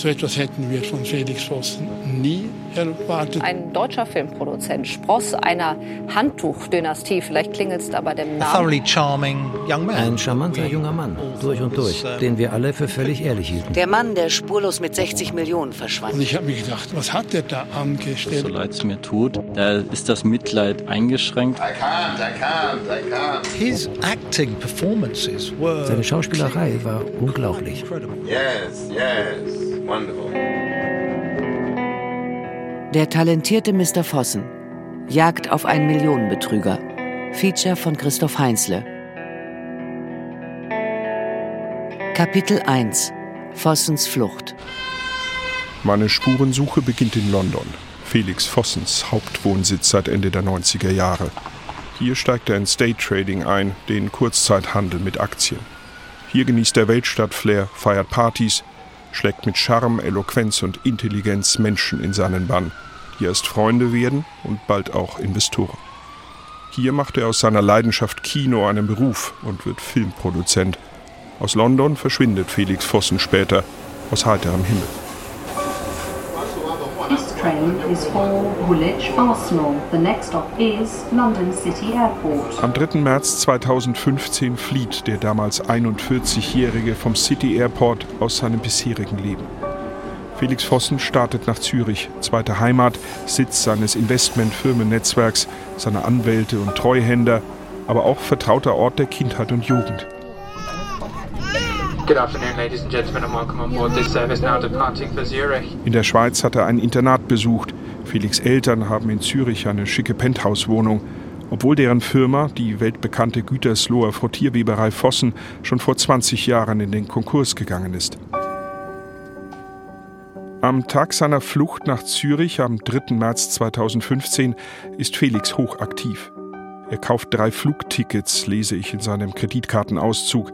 So etwas hätten wir von Felix Vossen nie erwartet. Ein deutscher Filmproduzent, Spross einer Handtuchdynastie, vielleicht klingelt es aber dem Namen. Ein charmanter junger Mann, durch und durch, den wir alle für völlig ehrlich hielten. Der Mann, der spurlos mit 60 Millionen verschwand. Und ich habe mir gedacht, was hat der da angestellt? So leid es mir tut, da ist das Mitleid eingeschränkt. I can't, I can't, I can't. His acting performances were Seine Schauspielerei war unglaublich. Yes, yes, wonderful. Der talentierte Mr. Vossen. Jagd auf einen Millionenbetrüger. Feature von Christoph Heinzle. Kapitel 1 Vossens Flucht. Meine Spurensuche beginnt in London. Felix Vossens Hauptwohnsitz seit Ende der 90er Jahre. Hier steigt er in State Trading ein, den Kurzzeithandel mit Aktien. Hier genießt er Weltstadt-Flair, feiert Partys, schlägt mit Charme, Eloquenz und Intelligenz Menschen in seinen Bann, die erst Freunde werden und bald auch Investoren. Hier macht er aus seiner Leidenschaft Kino einen Beruf und wird Filmproduzent. Aus London verschwindet Felix Vossen später aus heiterem Himmel. Train is for Woolwich Arsenal. The next stop is London City Airport. Am 3. März 2015 flieht der damals 41-Jährige vom City Airport aus seinem bisherigen Leben. Felix Vossen startet nach Zürich, zweite Heimat, Sitz seines Investmentfirmennetzwerks, seiner Anwälte und Treuhänder, aber auch vertrauter Ort der Kindheit und Jugend. In der Schweiz hat er ein Internat besucht. Felix Eltern haben in Zürich eine schicke Penthouse-Wohnung. Obwohl deren Firma, die weltbekannte Gütersloher Frottierweberei Vossen, schon vor 20 Jahren in den Konkurs gegangen ist. Am Tag seiner Flucht nach Zürich am 3. März 2015 ist Felix hochaktiv. Er kauft drei Flugtickets, lese ich in seinem Kreditkartenauszug.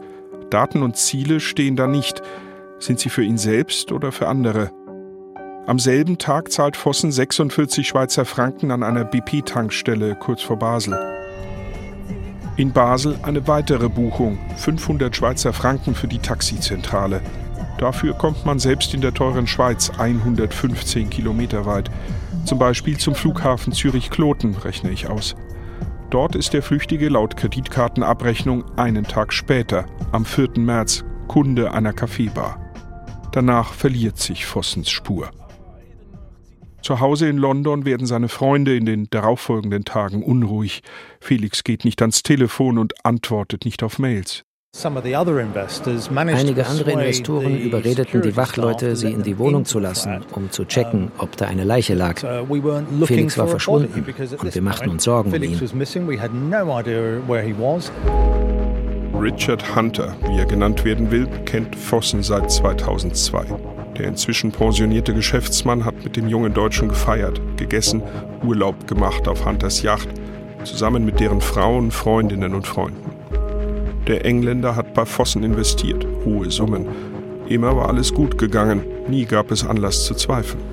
Daten und Ziele stehen da nicht. Sind sie für ihn selbst oder für andere? Am selben Tag zahlt Vossen 46 Schweizer Franken an einer BP-Tankstelle kurz vor Basel. In Basel eine weitere Buchung, 500 Schweizer Franken für die Taxizentrale. Dafür kommt man selbst in der teuren Schweiz 115 Kilometer weit. Zum Beispiel zum Flughafen Zürich-Kloten, rechne ich aus. Dort ist der Flüchtige laut Kreditkartenabrechnung einen Tag später, am 4. März, Kunde einer Kaffeebar. Danach verliert sich Vossens Spur. Zu Hause in London werden seine Freunde in den darauffolgenden Tagen unruhig. Felix geht nicht ans Telefon und antwortet nicht auf Mails. Einige andere Investoren überredeten die Wachleute, sie in die Wohnung zu lassen, um zu checken, ob da eine Leiche lag. Felix war verschwunden und wir machten uns Sorgen um ihn. Richard Hunter, wie er genannt werden will, kennt Vossen seit 2002. Der inzwischen pensionierte Geschäftsmann hat mit den jungen Deutschen gefeiert, gegessen, Urlaub gemacht auf Hunters Yacht, zusammen mit deren Frauen, Freundinnen und Freunden. Der Engländer hat bei Vossen investiert, hohe Summen. Immer war alles gut gegangen, nie gab es Anlass zu zweifeln.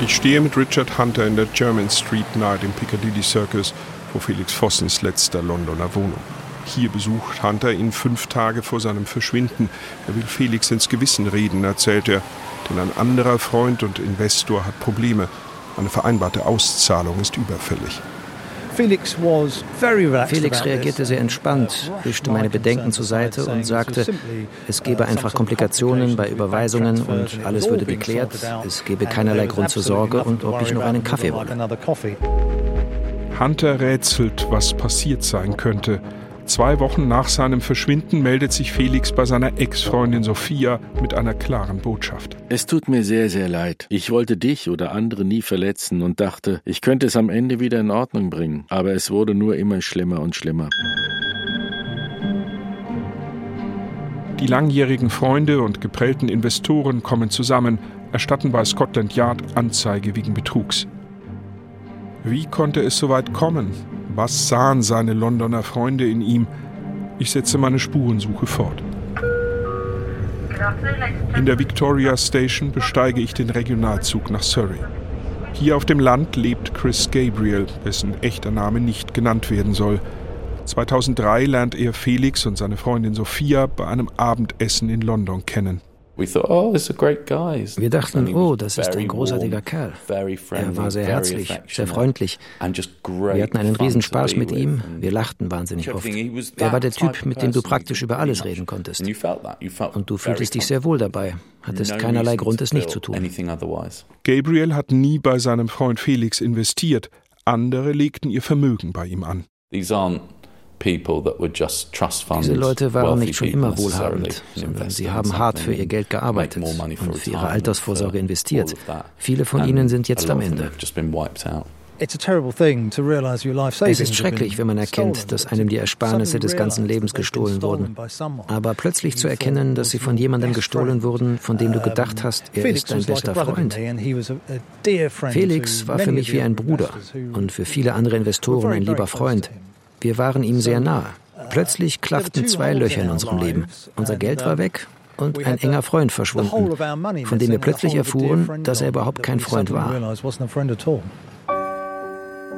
Ich stehe mit Richard Hunter in der German Street nahe dem Piccadilly Circus, vor Felix Vossens letzter Londoner Wohnung. Hier besucht Hunter ihn fünf Tage vor seinem Verschwinden. Er will Felix ins Gewissen reden, erzählt er, denn ein anderer Freund und Investor hat Probleme. Eine vereinbarte Auszahlung ist überfällig. Felix reagierte sehr entspannt, wischte meine Bedenken zur Seite und sagte, es gebe einfach Komplikationen bei Überweisungen und alles würde geklärt, es gebe keinerlei Grund zur Sorge und ob ich noch einen Kaffee wolle. Hunter rätselt, was passiert sein könnte. Zwei Wochen nach seinem Verschwinden meldet sich Felix bei seiner Ex-Freundin Sophia mit einer klaren Botschaft. Es tut mir sehr, sehr leid. Ich wollte dich oder andere nie verletzen und dachte, ich könnte es am Ende wieder in Ordnung bringen. Aber es wurde nur immer schlimmer und schlimmer. Die langjährigen Freunde und geprellten Investoren kommen zusammen, erstatten bei Scotland Yard Anzeige wegen Betrugs. Wie konnte es so weit kommen? Was sahen seine Londoner Freunde in ihm? Ich setze meine Spurensuche fort. In der Victoria Station besteige ich den Regionalzug nach Surrey. Hier auf dem Land lebt Chris Gabriel, dessen echter Name nicht genannt werden soll. 2003 lernt er Felix und seine Freundin Sophia bei einem Abendessen in London kennen. Wir dachten, oh, das ist ein großartiger Kerl. Er war sehr herzlich, sehr freundlich. Wir hatten einen Riesenspaß mit ihm. Wir lachten wahnsinnig oft. Er war der Typ, mit dem du praktisch über alles reden konntest. Und du fühltest dich sehr wohl dabei, hattest keinerlei Grund, es nicht zu tun. Gabriel hat nie bei seinem Freund Felix investiert. Andere legten ihr Vermögen bei ihm an. Diese Leute waren nicht schon immer wohlhabend, sondern sie haben hart für ihr Geld gearbeitet und für ihre Altersvorsorge investiert. Viele von ihnen sind jetzt am Ende. Es ist schrecklich, wenn man erkennt, dass einem die Ersparnisse des ganzen Lebens gestohlen wurden. Aber plötzlich zu erkennen, dass sie von jemandem gestohlen wurden, von dem du gedacht hast, er ist dein bester Freund. Felix war für mich wie ein Bruder und für viele andere Investoren ein lieber Freund. Wir waren ihm sehr nah. Plötzlich klafften zwei Löcher in unserem Leben. Unser Geld war weg und ein enger Freund verschwunden, von dem wir plötzlich erfuhren, dass er überhaupt kein Freund war.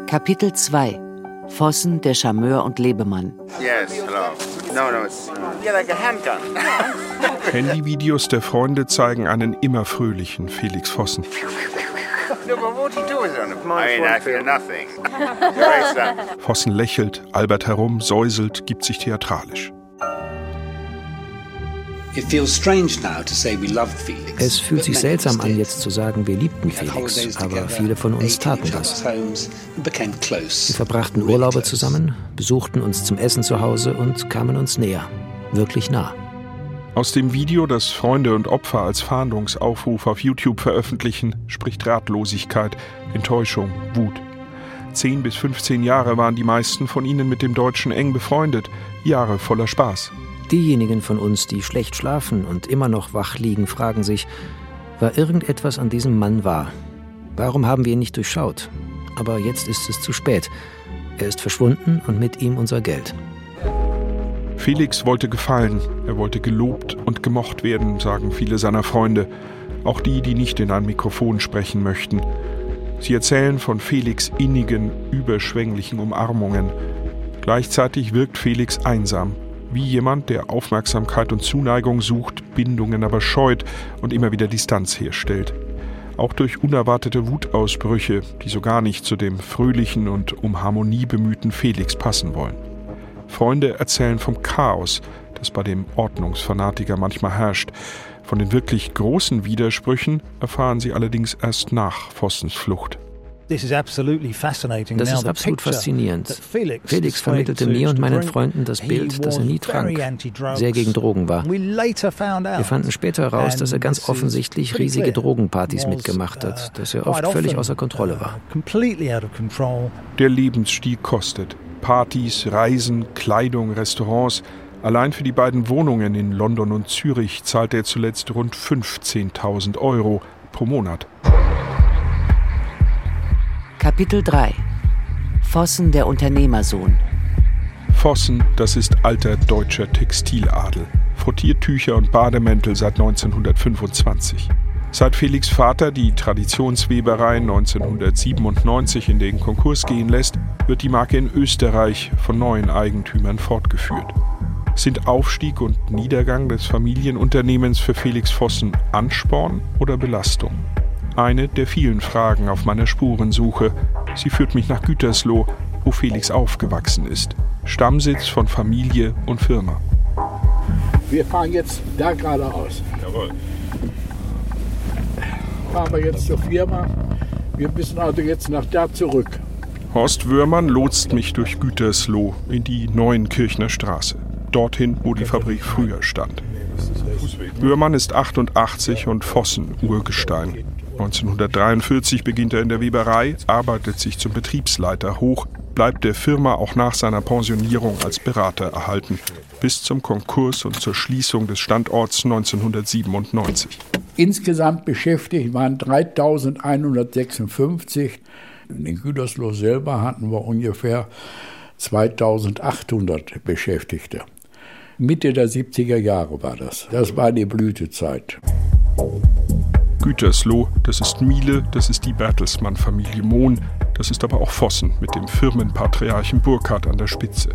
Kapitel 2 Vossen, der Charmeur und Lebemann. Yes, hello. No, no, it's yeah, like a handgun. Handyvideos der Freunde zeigen einen immer fröhlichen Felix Vossen. Vossen lächelt, Albert herum, säuselt, gibt sich theatralisch. Es fühlt sich seltsam an, jetzt zu sagen, wir liebten Felix, aber viele von uns taten das. Wir verbrachten Urlaube zusammen, besuchten uns zum Essen zu Hause und kamen uns näher, wirklich nah. Aus dem Video, das Freunde und Opfer als Fahndungsaufruf auf YouTube veröffentlichen, spricht Ratlosigkeit, Enttäuschung, Wut. Zehn bis 15 Jahre waren die meisten von ihnen mit dem Deutschen eng befreundet, Jahre voller Spaß. Diejenigen von uns, die schlecht schlafen und immer noch wach liegen, fragen sich, war irgendetwas an diesem Mann wahr? Warum haben wir ihn nicht durchschaut? Aber jetzt ist es zu spät. Er ist verschwunden und mit ihm unser Geld. Felix wollte gefallen, er wollte gelobt und gemocht werden, sagen viele seiner Freunde, auch die, die nicht in ein Mikrofon sprechen möchten. Sie erzählen von Felix innigen, überschwänglichen Umarmungen. Gleichzeitig wirkt Felix einsam, wie jemand, der Aufmerksamkeit und Zuneigung sucht, Bindungen aber scheut und immer wieder Distanz herstellt. Auch durch unerwartete Wutausbrüche, die so gar nicht zu dem fröhlichen und um Harmonie bemühten Felix passen wollen. Freunde erzählen vom Chaos, das bei dem Ordnungsfanatiker manchmal herrscht. Von den wirklich großen Widersprüchen erfahren sie allerdings erst nach Vossens Flucht. Das ist absolut faszinierend. Felix vermittelte mir und meinen Freunden das Bild, dass er nie trank, sehr gegen Drogen war. Wir fanden später heraus, dass er ganz offensichtlich riesige Drogenpartys mitgemacht hat, uh, dass er oft völlig außer Kontrolle war. Der Lebensstil kostet. Partys, Reisen, Kleidung, Restaurants. Allein für die beiden Wohnungen in London und Zürich zahlte er zuletzt rund 15.000 Euro pro Monat. Kapitel 3 Vossen, der Unternehmersohn. Vossen, das ist alter deutscher Textiladel. Frottiertücher und Bademäntel seit 1925. Seit Felix Vater die Traditionsweberei 1997 in den Konkurs gehen lässt, wird die Marke in Österreich von neuen Eigentümern fortgeführt. Sind Aufstieg und Niedergang des Familienunternehmens für Felix Vossen Ansporn oder Belastung? Eine der vielen Fragen auf meiner Spurensuche. Sie führt mich nach Gütersloh, wo Felix aufgewachsen ist. Stammsitz von Familie und Firma. Wir fahren jetzt da geradeaus. Jawohl fahren wir jetzt zur Firma. Wir müssen also jetzt nach da zurück. Horst Wörmann lotst mich durch Gütersloh in die Neuenkirchner Straße. Dorthin, wo die Fabrik früher stand. Wörmann ist 88 und Vossen Urgestein. 1943 beginnt er in der Weberei, arbeitet sich zum Betriebsleiter hoch, bleibt der Firma auch nach seiner Pensionierung als Berater erhalten, bis zum Konkurs und zur Schließung des Standorts 1997. Insgesamt beschäftigt waren 3156. In Gütersloh selber hatten wir ungefähr 2800 Beschäftigte. Mitte der 70er Jahre war das. Das war die Blütezeit. Gütersloh, das ist Miele, das ist die Bertelsmann-Familie Mohn, das ist aber auch Vossen mit dem Firmenpatriarchen Burkhardt an der Spitze.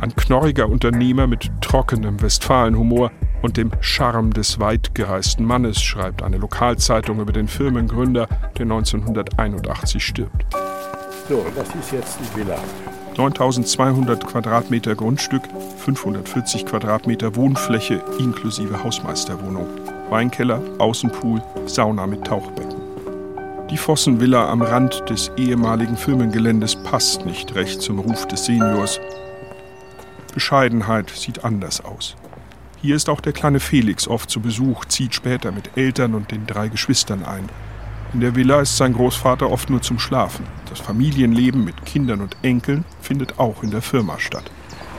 Ein knorriger Unternehmer mit trockenem Westfalenhumor, und dem Charme des weit gereisten Mannes, schreibt eine Lokalzeitung über den Firmengründer, der 1981 stirbt. So, das ist jetzt die Villa. 9200 Quadratmeter Grundstück, 540 Quadratmeter Wohnfläche inklusive Hausmeisterwohnung. Weinkeller, Außenpool, Sauna mit Tauchbecken. Die Vossenvilla am Rand des ehemaligen Firmengeländes passt nicht recht zum Ruf des Seniors. Bescheidenheit sieht anders aus. Hier ist auch der kleine Felix oft zu Besuch, zieht später mit Eltern und den drei Geschwistern ein. In der Villa ist sein Großvater oft nur zum Schlafen. Das Familienleben mit Kindern und Enkeln findet auch in der Firma statt.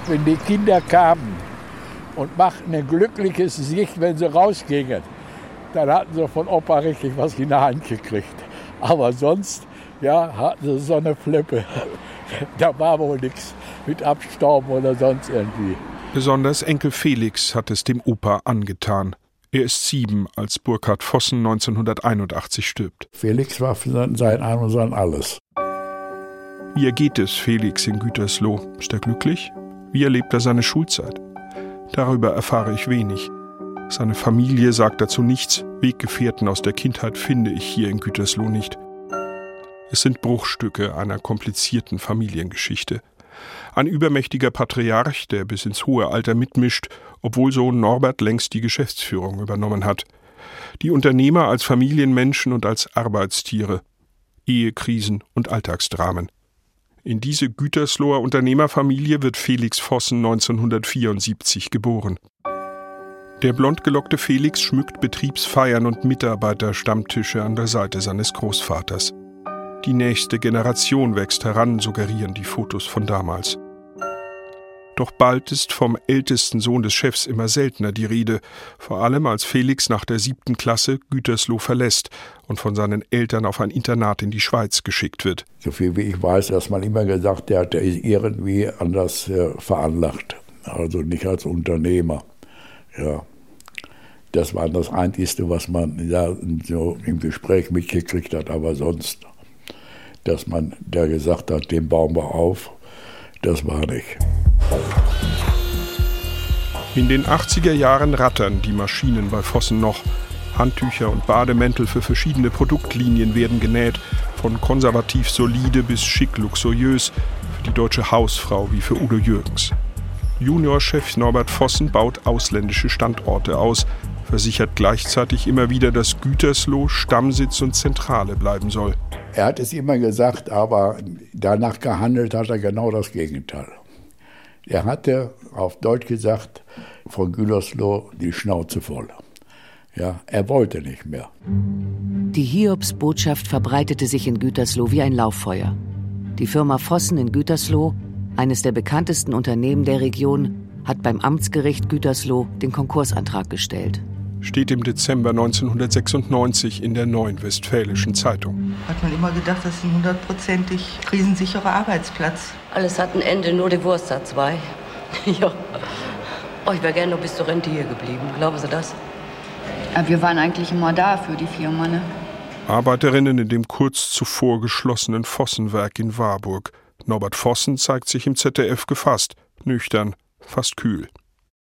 Wenn die Kinder kamen und machten ein glückliches Gesicht, wenn sie rausgingen, dann hatten sie von Opa richtig was in der Hand gekriegt. Aber sonst, ja, hatten sie so eine Flippe. da war wohl nichts mit Abstauben oder sonst irgendwie. Besonders Enkel Felix hat es dem Opa angetan. Er ist sieben, als Burkhard Vossen 1981 stirbt. Felix war für sein Ein und sein Alles. Wie ergeht es Felix in Gütersloh? Ist er glücklich? Wie erlebt er seine Schulzeit? Darüber erfahre ich wenig. Seine Familie sagt dazu nichts. Weggefährten aus der Kindheit finde ich hier in Gütersloh nicht. Es sind Bruchstücke einer komplizierten Familiengeschichte. Ein übermächtiger Patriarch, der bis ins hohe Alter mitmischt, obwohl Sohn Norbert längst die Geschäftsführung übernommen hat. Die Unternehmer als Familienmenschen und als Arbeitstiere. Ehekrisen und Alltagsdramen. In diese Gütersloher Unternehmerfamilie wird Felix Vossen 1974 geboren. Der blondgelockte Felix schmückt Betriebsfeiern und Mitarbeiterstammtische an der Seite seines Großvaters. Die nächste Generation wächst heran, suggerieren die Fotos von damals. Doch bald ist vom ältesten Sohn des Chefs immer seltener die Rede, vor allem als Felix nach der siebten Klasse Gütersloh verlässt und von seinen Eltern auf ein Internat in die Schweiz geschickt wird. So viel wie ich weiß, dass man immer gesagt hat, der ist irgendwie anders äh, veranlagt, also nicht als Unternehmer. Ja, das war das Einzige, was man ja so im Gespräch mitgekriegt hat, aber sonst, dass man der gesagt hat, den bauen wir auf, das war nicht. In den 80er Jahren rattern die Maschinen bei Vossen noch. Handtücher und Bademäntel für verschiedene Produktlinien werden genäht, von konservativ solide bis schick luxuriös, für die deutsche Hausfrau wie für Udo Jürgens. Juniorchef Norbert Vossen baut ausländische Standorte aus, versichert gleichzeitig immer wieder, dass Gütersloh Stammsitz und Zentrale bleiben soll. Er hat es immer gesagt, aber danach gehandelt hat er genau das Gegenteil. Er hatte auf Deutsch gesagt, von Gütersloh die Schnauze voll. Ja, er wollte nicht mehr. Die Hiobs-Botschaft verbreitete sich in Gütersloh wie ein Lauffeuer. Die Firma Vossen in Gütersloh, eines der bekanntesten Unternehmen der Region, hat beim Amtsgericht Gütersloh den Konkursantrag gestellt. Steht im Dezember 1996 in der Neuen Westfälischen Zeitung. Hat man immer gedacht, das ist ein hundertprozentig krisensicherer Arbeitsplatz. Alles hat ein Ende, nur die Wurst hat zwei. ja. Oh, ich wäre gerne noch bis zur Rente hier geblieben. Glauben Sie das? Aber wir waren eigentlich immer da für die Firma, ne? Arbeiterinnen in dem kurz zuvor geschlossenen Vossenwerk in Warburg. Norbert Vossen zeigt sich im ZDF gefasst, nüchtern, fast kühl.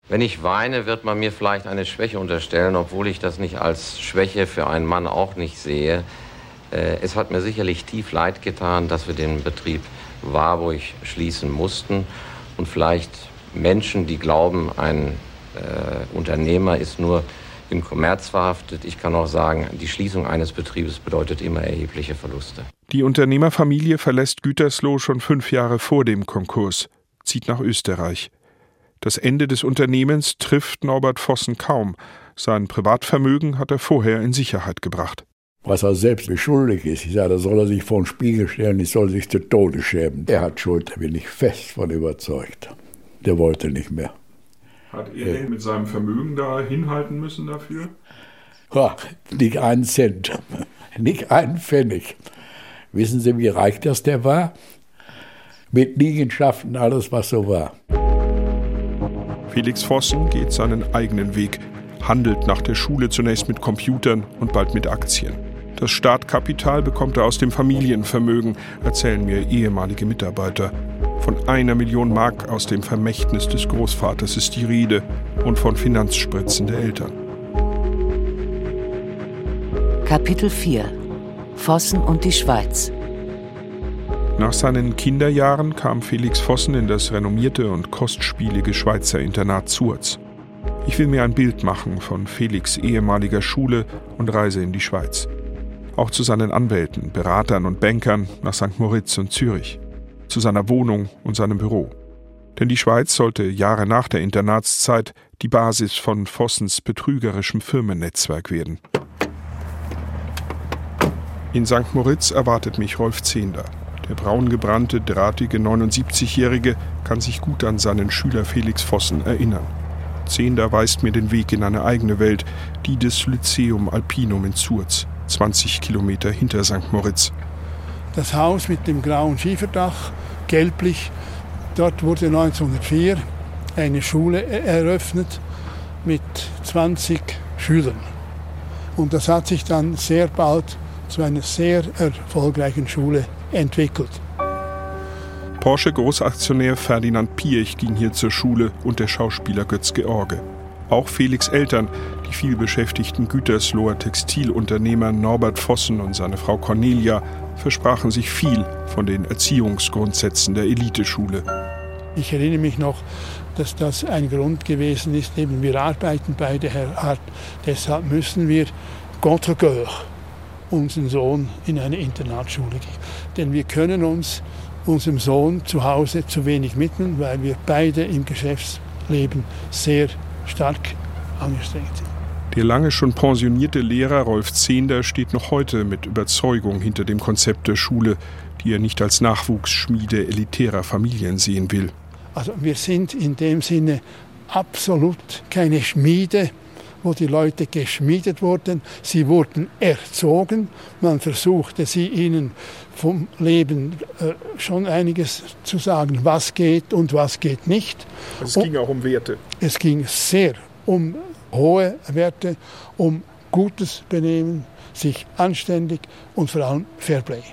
Wenn ich weine, wird man mir vielleicht eine Schwäche unterstellen, obwohl ich das nicht als Schwäche für einen Mann auch nicht sehe. Äh, es hat mir sicherlich tief leid getan, dass wir den Betrieb Warburg schließen mussten und vielleicht Menschen, die glauben, ein äh, Unternehmer ist nur im Kommerz verhaftet. Ich kann auch sagen, die Schließung eines Betriebes bedeutet immer erhebliche Verluste. Die Unternehmerfamilie verlässt Gütersloh schon fünf Jahre vor dem Konkurs, zieht nach Österreich. Das Ende des Unternehmens trifft Norbert Vossen kaum. Sein Privatvermögen hat er vorher in Sicherheit gebracht. Was er selbst beschuldigt ist, ich sage, da soll er sich vor den Spiegel stellen, ich soll sich zu Tode schämen. Er hat Schuld, da bin ich fest von überzeugt. Der wollte nicht mehr. Hat er denn mit seinem Vermögen da hinhalten müssen dafür? Ja, nicht einen Cent, nicht einen Pfennig. Wissen Sie, wie reich das der war? Mit Liegenschaften, alles, was so war. Felix Vossen geht seinen eigenen Weg, handelt nach der Schule zunächst mit Computern und bald mit Aktien. Das Startkapital bekommt er aus dem Familienvermögen, erzählen mir ehemalige Mitarbeiter. Von einer Million Mark aus dem Vermächtnis des Großvaters ist die Rede. und von Finanzspritzen der Eltern. Kapitel 4 Vossen und die Schweiz Nach seinen Kinderjahren kam Felix Vossen in das renommierte und kostspielige Schweizer Internat Zurz. Ich will mir ein Bild machen von Felix ehemaliger Schule und reise in die Schweiz. Auch zu seinen Anwälten, Beratern und Bankern nach St. Moritz und Zürich, zu seiner Wohnung und seinem Büro. Denn die Schweiz sollte Jahre nach der Internatszeit die Basis von Vossens betrügerischem Firmennetzwerk werden. In St. Moritz erwartet mich Rolf Zehnder. Der braungebrannte, drahtige 79-Jährige kann sich gut an seinen Schüler Felix Vossen erinnern. Zehnder weist mir den Weg in eine eigene Welt, die des Lyceum Alpinum in Zurz, 20 Kilometer hinter St. Moritz. Das Haus mit dem grauen Schieferdach, gelblich, dort wurde 1904 eine Schule eröffnet mit 20 Schülern. Und das hat sich dann sehr bald zu einer sehr erfolgreichen Schule entwickelt. Porsche Großaktionär Ferdinand Piech ging hier zur Schule und der Schauspieler Götz George. Auch Felix Eltern, die vielbeschäftigten Gütersloher Textilunternehmer Norbert Vossen und seine Frau Cornelia, versprachen sich viel von den Erziehungsgrundsätzen der Eliteschule. Ich erinnere mich noch, dass das ein Grund gewesen ist, eben wir arbeiten beide hart, deshalb müssen wir contre cœur unseren Sohn in eine Internatsschule geben. Denn wir können uns unserem Sohn zu Hause zu wenig mitnehmen, weil wir beide im Geschäftsleben sehr stark angestrengt sind. Der lange schon pensionierte Lehrer Rolf Zehnder steht noch heute mit Überzeugung hinter dem Konzept der Schule, die er nicht als Nachwuchsschmiede elitärer Familien sehen will. Also wir sind in dem Sinne absolut keine Schmiede wo die Leute geschmiedet wurden. Sie wurden erzogen. Man versuchte sie ihnen vom Leben äh, schon einiges zu sagen, was geht und was geht nicht. Also es ging auch um Werte. Es ging sehr um hohe Werte, um gutes Benehmen, sich anständig und vor allem Fairplay.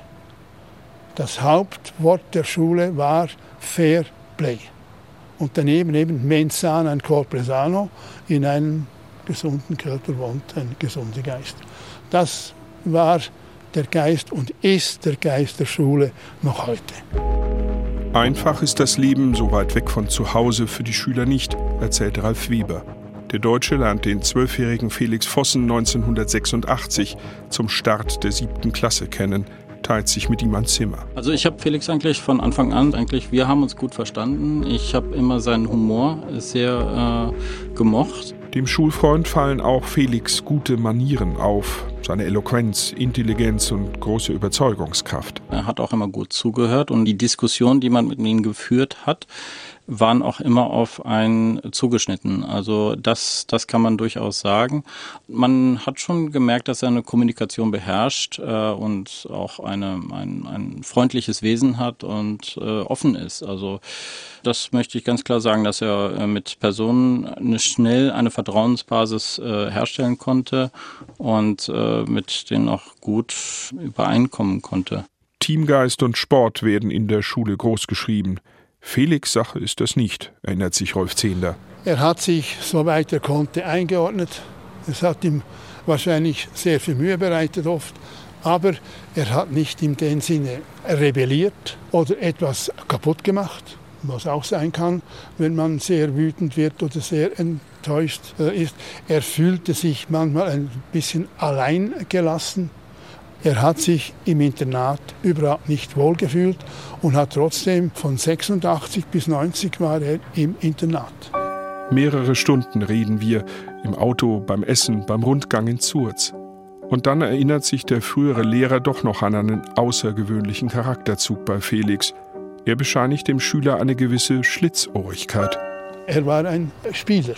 Das Hauptwort der Schule war Fair Play. Und daneben eben Mensana und Corpore Sano in einem gesunden Körper wohnt ein gesunder Geist. Das war der Geist und ist der Geist der Schule noch heute. Einfach ist das Leben so weit weg von zu Hause für die Schüler nicht, erzählt Ralf Weber. Der Deutsche lernt den zwölfjährigen Felix Vossen 1986 zum Start der siebten Klasse kennen, teilt sich mit ihm ein Zimmer. Also ich habe Felix eigentlich von Anfang an, eigentlich, wir haben uns gut verstanden. Ich habe immer seinen Humor sehr äh, gemocht. Dem Schulfreund fallen auch Felix gute Manieren auf, seine Eloquenz, Intelligenz und große Überzeugungskraft. Er hat auch immer gut zugehört und die Diskussion, die man mit ihm geführt hat, waren auch immer auf einen zugeschnitten. Also das, das kann man durchaus sagen. Man hat schon gemerkt, dass er eine Kommunikation beherrscht äh, und auch eine, ein, ein freundliches Wesen hat und äh, offen ist. Also das möchte ich ganz klar sagen, dass er äh, mit Personen eine, schnell eine Vertrauensbasis äh, herstellen konnte und äh, mit denen auch gut übereinkommen konnte. Teamgeist und Sport werden in der Schule großgeschrieben. Felix Sache ist das nicht, erinnert sich Rolf Zehnder. Er hat sich, soweit er konnte, eingeordnet. Es hat ihm wahrscheinlich sehr viel Mühe bereitet oft, aber er hat nicht in dem Sinne rebelliert oder etwas kaputt gemacht, was auch sein kann, wenn man sehr wütend wird oder sehr enttäuscht äh, ist. Er fühlte sich manchmal ein bisschen allein gelassen er hat sich im Internat überhaupt nicht wohlgefühlt und hat trotzdem von 86 bis 90 war er im Internat. Mehrere Stunden reden wir im Auto, beim Essen, beim Rundgang in Zurz. Und dann erinnert sich der frühere Lehrer doch noch an einen außergewöhnlichen Charakterzug bei Felix. Er bescheinigt dem Schüler eine gewisse Schlitzohrigkeit. Er war ein Spieler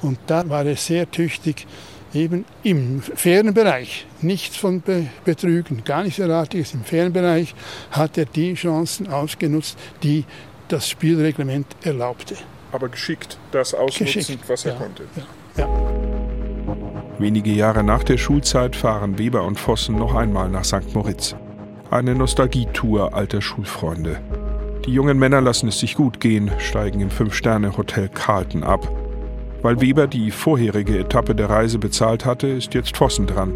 und da war er sehr tüchtig, eben im fairen Bereich, nichts von Be Betrügen, gar nichts Erartiges, im fairen Bereich hat er die Chancen ausgenutzt, die das Spielreglement erlaubte. Aber geschickt das ausnutzend, geschickt. was er ja, konnte. Ja, ja. Wenige Jahre nach der Schulzeit fahren Weber und Vossen noch einmal nach St. Moritz. Eine Nostalgietour alter Schulfreunde. Die jungen Männer lassen es sich gut gehen, steigen im Fünf-Sterne-Hotel Carlton ab. Weil Weber die vorherige Etappe der Reise bezahlt hatte, ist jetzt Vossen dran.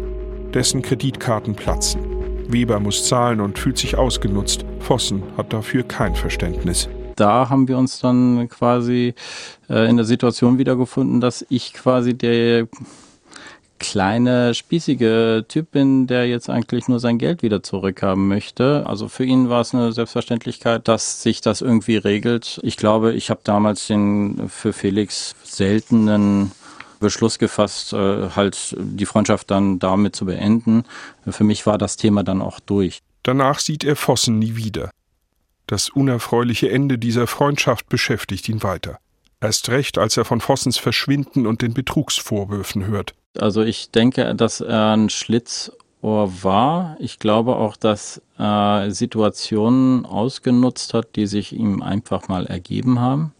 Dessen Kreditkarten platzen. Weber muss zahlen und fühlt sich ausgenutzt. Vossen hat dafür kein Verständnis. Da haben wir uns dann quasi äh, in der Situation wiedergefunden, dass ich quasi der kleine, spießige Typ bin, der jetzt eigentlich nur sein Geld wieder zurückhaben möchte. Also für ihn war es eine Selbstverständlichkeit, dass sich das irgendwie regelt. Ich glaube, ich habe damals den für Felix seltenen Beschluss gefasst, äh, halt die Freundschaft dann damit zu beenden. Für mich war das Thema dann auch durch. Danach sieht er Vossen nie wieder. Das unerfreuliche Ende dieser Freundschaft beschäftigt ihn weiter. Erst recht, als er von Vossens Verschwinden und den Betrugsvorwürfen hört. Also ich denke, dass er ein Schlitzohr war. Ich glaube auch, dass er Situationen ausgenutzt hat, die sich ihm einfach mal ergeben haben.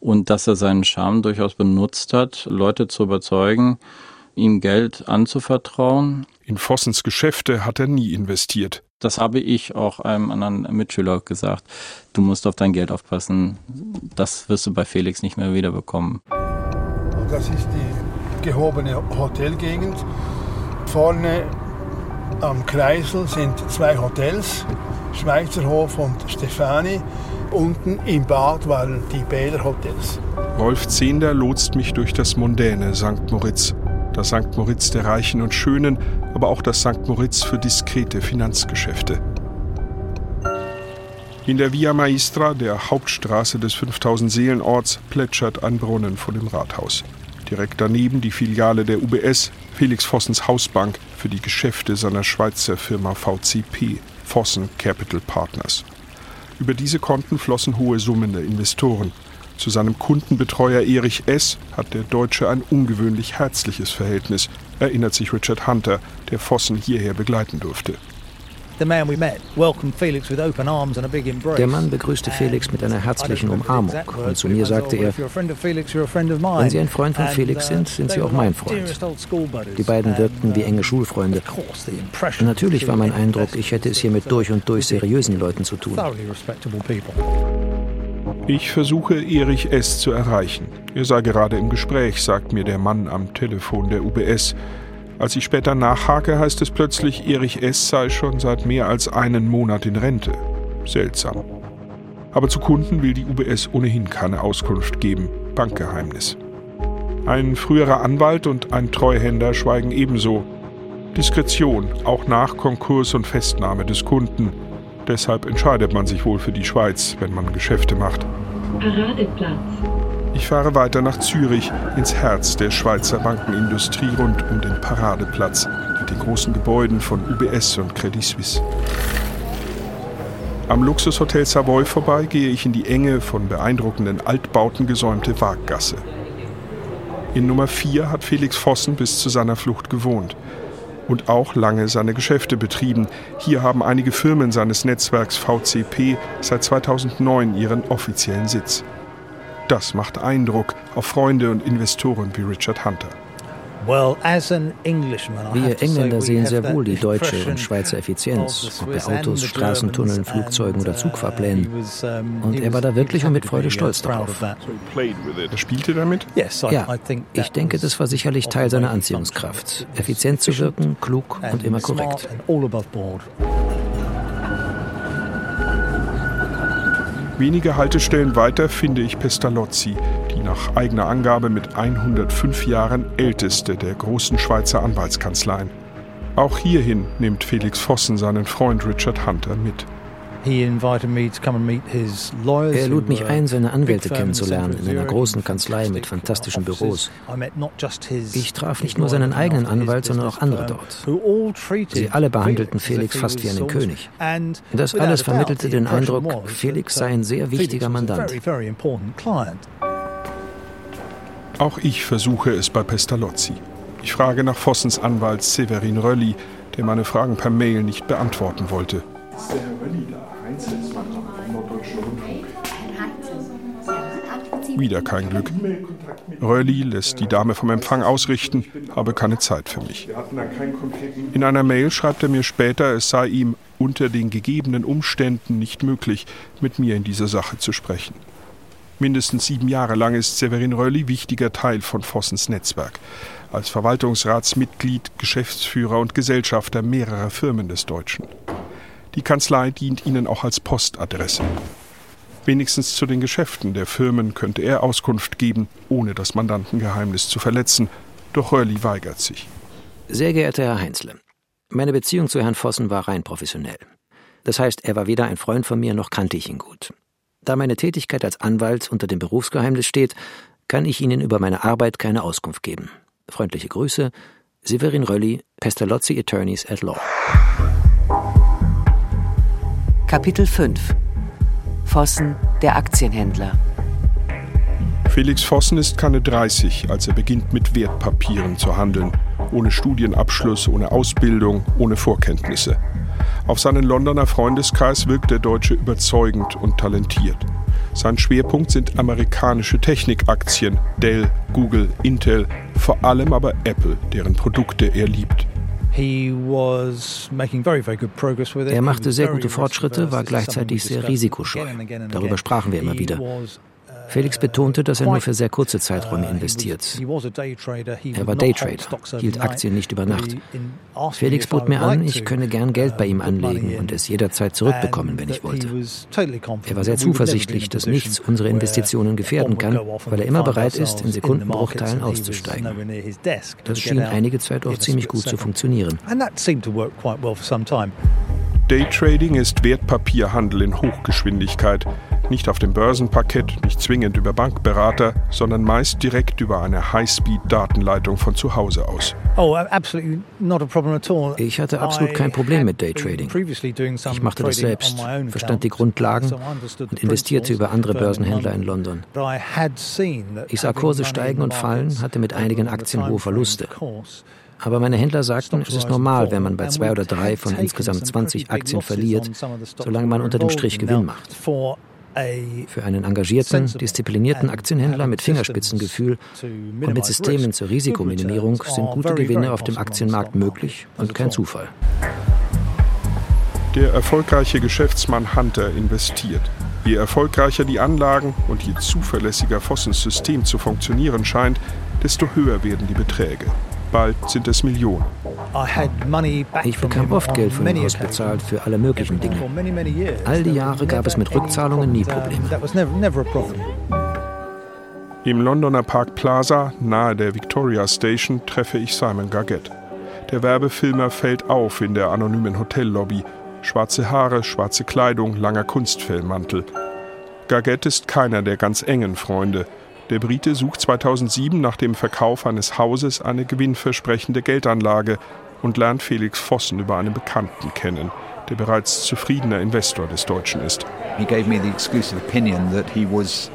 Und dass er seinen Charme durchaus benutzt hat, Leute zu überzeugen, ihm Geld anzuvertrauen. In Vossens Geschäfte hat er nie investiert. Das habe ich auch einem anderen Mitschüler gesagt. Du musst auf dein Geld aufpassen. Das wirst du bei Felix nicht mehr wiederbekommen. Das ist die gehobene Hotelgegend. Vorne am Kreisel sind zwei Hotels, Schweizerhof und Stefani. Unten im Bad waren die Bäderhotels. Rolf Zehnder lotst mich durch das mondäne St. Moritz. Das St. Moritz der Reichen und Schönen, aber auch das St. Moritz für diskrete Finanzgeschäfte. In der Via Maestra, der Hauptstraße des 5000 Seelenorts, plätschert ein Brunnen vor dem Rathaus. Direkt daneben die Filiale der UBS, Felix Vossens Hausbank, für die Geschäfte seiner Schweizer Firma VCP, Vossen Capital Partners. Über diese Konten flossen hohe Summen der Investoren. Zu seinem Kundenbetreuer Erich S. hat der Deutsche ein ungewöhnlich herzliches Verhältnis, erinnert sich Richard Hunter, der Vossen hierher begleiten durfte. Der Mann begrüßte Felix mit einer herzlichen Umarmung und zu mir sagte er, wenn Sie ein Freund von Felix sind, sind Sie auch mein Freund. Die beiden wirkten wie enge Schulfreunde. Natürlich war mein Eindruck, ich hätte es hier mit durch und durch seriösen Leuten zu tun. Ich versuche, Erich S. zu erreichen. Er sei gerade im Gespräch, sagt mir der Mann am Telefon der UBS. Als ich später nachhake, heißt es plötzlich, Erich S. sei schon seit mehr als einem Monat in Rente. Seltsam. Aber zu Kunden will die UBS ohnehin keine Auskunft geben. Bankgeheimnis. Ein früherer Anwalt und ein Treuhänder schweigen ebenso. Diskretion, auch nach Konkurs und Festnahme des Kunden. Deshalb entscheidet man sich wohl für die Schweiz, wenn man Geschäfte macht. Paradeplatz. Ich fahre weiter nach Zürich, ins Herz der Schweizer Bankenindustrie rund um den Paradeplatz mit den großen Gebäuden von UBS und Credit Suisse. Am Luxushotel Savoy vorbei gehe ich in die enge, von beeindruckenden Altbauten gesäumte Waaggasse. In Nummer 4 hat Felix Vossen bis zu seiner Flucht gewohnt und auch lange seine Geschäfte betrieben. Hier haben einige Firmen seines Netzwerks VCP seit 2009 ihren offiziellen Sitz. Das macht Eindruck auf Freunde und Investoren wie Richard Hunter. Wir Engländer sehen sehr wohl die deutsche und Schweizer Effizienz, ob bei Autos, Straßentunneln, Flugzeugen oder Zugfahrplänen. Und er war da wirklich und mit Freude stolz darauf. Er spielte damit? Ja, ich denke, das war sicherlich Teil seiner Anziehungskraft. Effizient zu wirken, klug und immer korrekt. Wenige Haltestellen weiter finde ich Pestalozzi, die nach eigener Angabe mit 105 Jahren älteste der großen Schweizer Anwaltskanzleien. Auch hierhin nimmt Felix Vossen seinen Freund Richard Hunter mit. Er lud mich ein, seine Anwälte kennenzulernen in einer großen Kanzlei mit fantastischen Büros. Ich traf nicht nur seinen eigenen Anwalt, sondern auch andere dort. Sie alle behandelten Felix fast wie einen König. Das alles vermittelte den Eindruck, Felix sei ein sehr wichtiger Mandant. Auch ich versuche es bei Pestalozzi. Ich frage nach Vossens Anwalt Severin Rölli, der meine Fragen per Mail nicht beantworten wollte. Ist der Herr Rölli da? Wieder kein Glück. Röhrli lässt die Dame vom Empfang ausrichten, habe keine Zeit für mich. In einer Mail schreibt er mir später, es sei ihm unter den gegebenen Umständen nicht möglich, mit mir in dieser Sache zu sprechen. Mindestens sieben Jahre lang ist Severin Rölli wichtiger Teil von Vossens Netzwerk. Als Verwaltungsratsmitglied, Geschäftsführer und Gesellschafter mehrerer Firmen des Deutschen. Die Kanzlei dient ihnen auch als Postadresse. Wenigstens zu den Geschäften der Firmen könnte er Auskunft geben, ohne das Mandantengeheimnis zu verletzen. Doch Röhrli weigert sich. Sehr geehrter Herr Heinzle, meine Beziehung zu Herrn Vossen war rein professionell. Das heißt, er war weder ein Freund von mir noch kannte ich ihn gut. Da meine Tätigkeit als Anwalt unter dem Berufsgeheimnis steht, kann ich Ihnen über meine Arbeit keine Auskunft geben. Freundliche Grüße, Severin Rölli, Pestalozzi Attorneys at Law. Kapitel 5 Vossen, der Aktienhändler. Felix Vossen ist keine 30, als er beginnt mit Wertpapieren zu handeln. Ohne Studienabschluss, ohne Ausbildung, ohne Vorkenntnisse. Auf seinen Londoner Freundeskreis wirkt der Deutsche überzeugend und talentiert. Sein Schwerpunkt sind amerikanische Technikaktien, Dell, Google, Intel, vor allem aber Apple, deren Produkte er liebt. Er machte sehr gute Fortschritte, war gleichzeitig sehr risikoscheu. Darüber sprachen wir immer wieder. Felix betonte, dass er nur für sehr kurze Zeiträume investiert. Er war Daytrader, hielt Aktien nicht über Nacht. Felix bot mir an, ich könne gern Geld bei ihm anlegen und es jederzeit zurückbekommen, wenn ich wollte. Er war sehr zuversichtlich, dass nichts unsere Investitionen gefährden kann, weil er immer bereit ist, in Sekundenbruchteilen auszusteigen. Das schien einige Zeit auch ziemlich gut zu funktionieren. Daytrading ist Wertpapierhandel in Hochgeschwindigkeit. Nicht auf dem Börsenparkett, nicht zwingend über Bankberater, sondern meist direkt über eine Highspeed-Datenleitung von zu Hause aus. Oh, ich hatte absolut kein Problem mit Daytrading. Ich machte das selbst, verstand die Grundlagen und investierte über andere Börsenhändler in London. Ich sah Kurse steigen und fallen, hatte mit einigen Aktien hohe Verluste. Aber meine Händler sagten, es ist normal, wenn man bei zwei oder drei von insgesamt 20 Aktien verliert, solange man unter dem Strich Gewinn macht. Für einen engagierten, disziplinierten Aktienhändler mit Fingerspitzengefühl und mit Systemen zur Risikominimierung sind gute Gewinne auf dem Aktienmarkt möglich und kein Zufall. Der erfolgreiche Geschäftsmann Hunter investiert. Je erfolgreicher die Anlagen und je zuverlässiger Vossens System zu funktionieren scheint, desto höher werden die Beträge. Bald sind es Millionen. Ich bekam oft Geld von ihm ausbezahlt für alle möglichen Dinge. All die Jahre gab es mit Rückzahlungen nie Probleme. Im Londoner Park Plaza, nahe der Victoria Station, treffe ich Simon Gargett. Der Werbefilmer fällt auf in der anonymen Hotellobby. Schwarze Haare, schwarze Kleidung, langer Kunstfellmantel. Gargett ist keiner der ganz engen Freunde. Der Brite sucht 2007 nach dem Verkauf eines Hauses eine gewinnversprechende Geldanlage und lernt Felix Vossen über einen Bekannten kennen, der bereits zufriedener Investor des Deutschen ist. He gave me the exclusive opinion that he was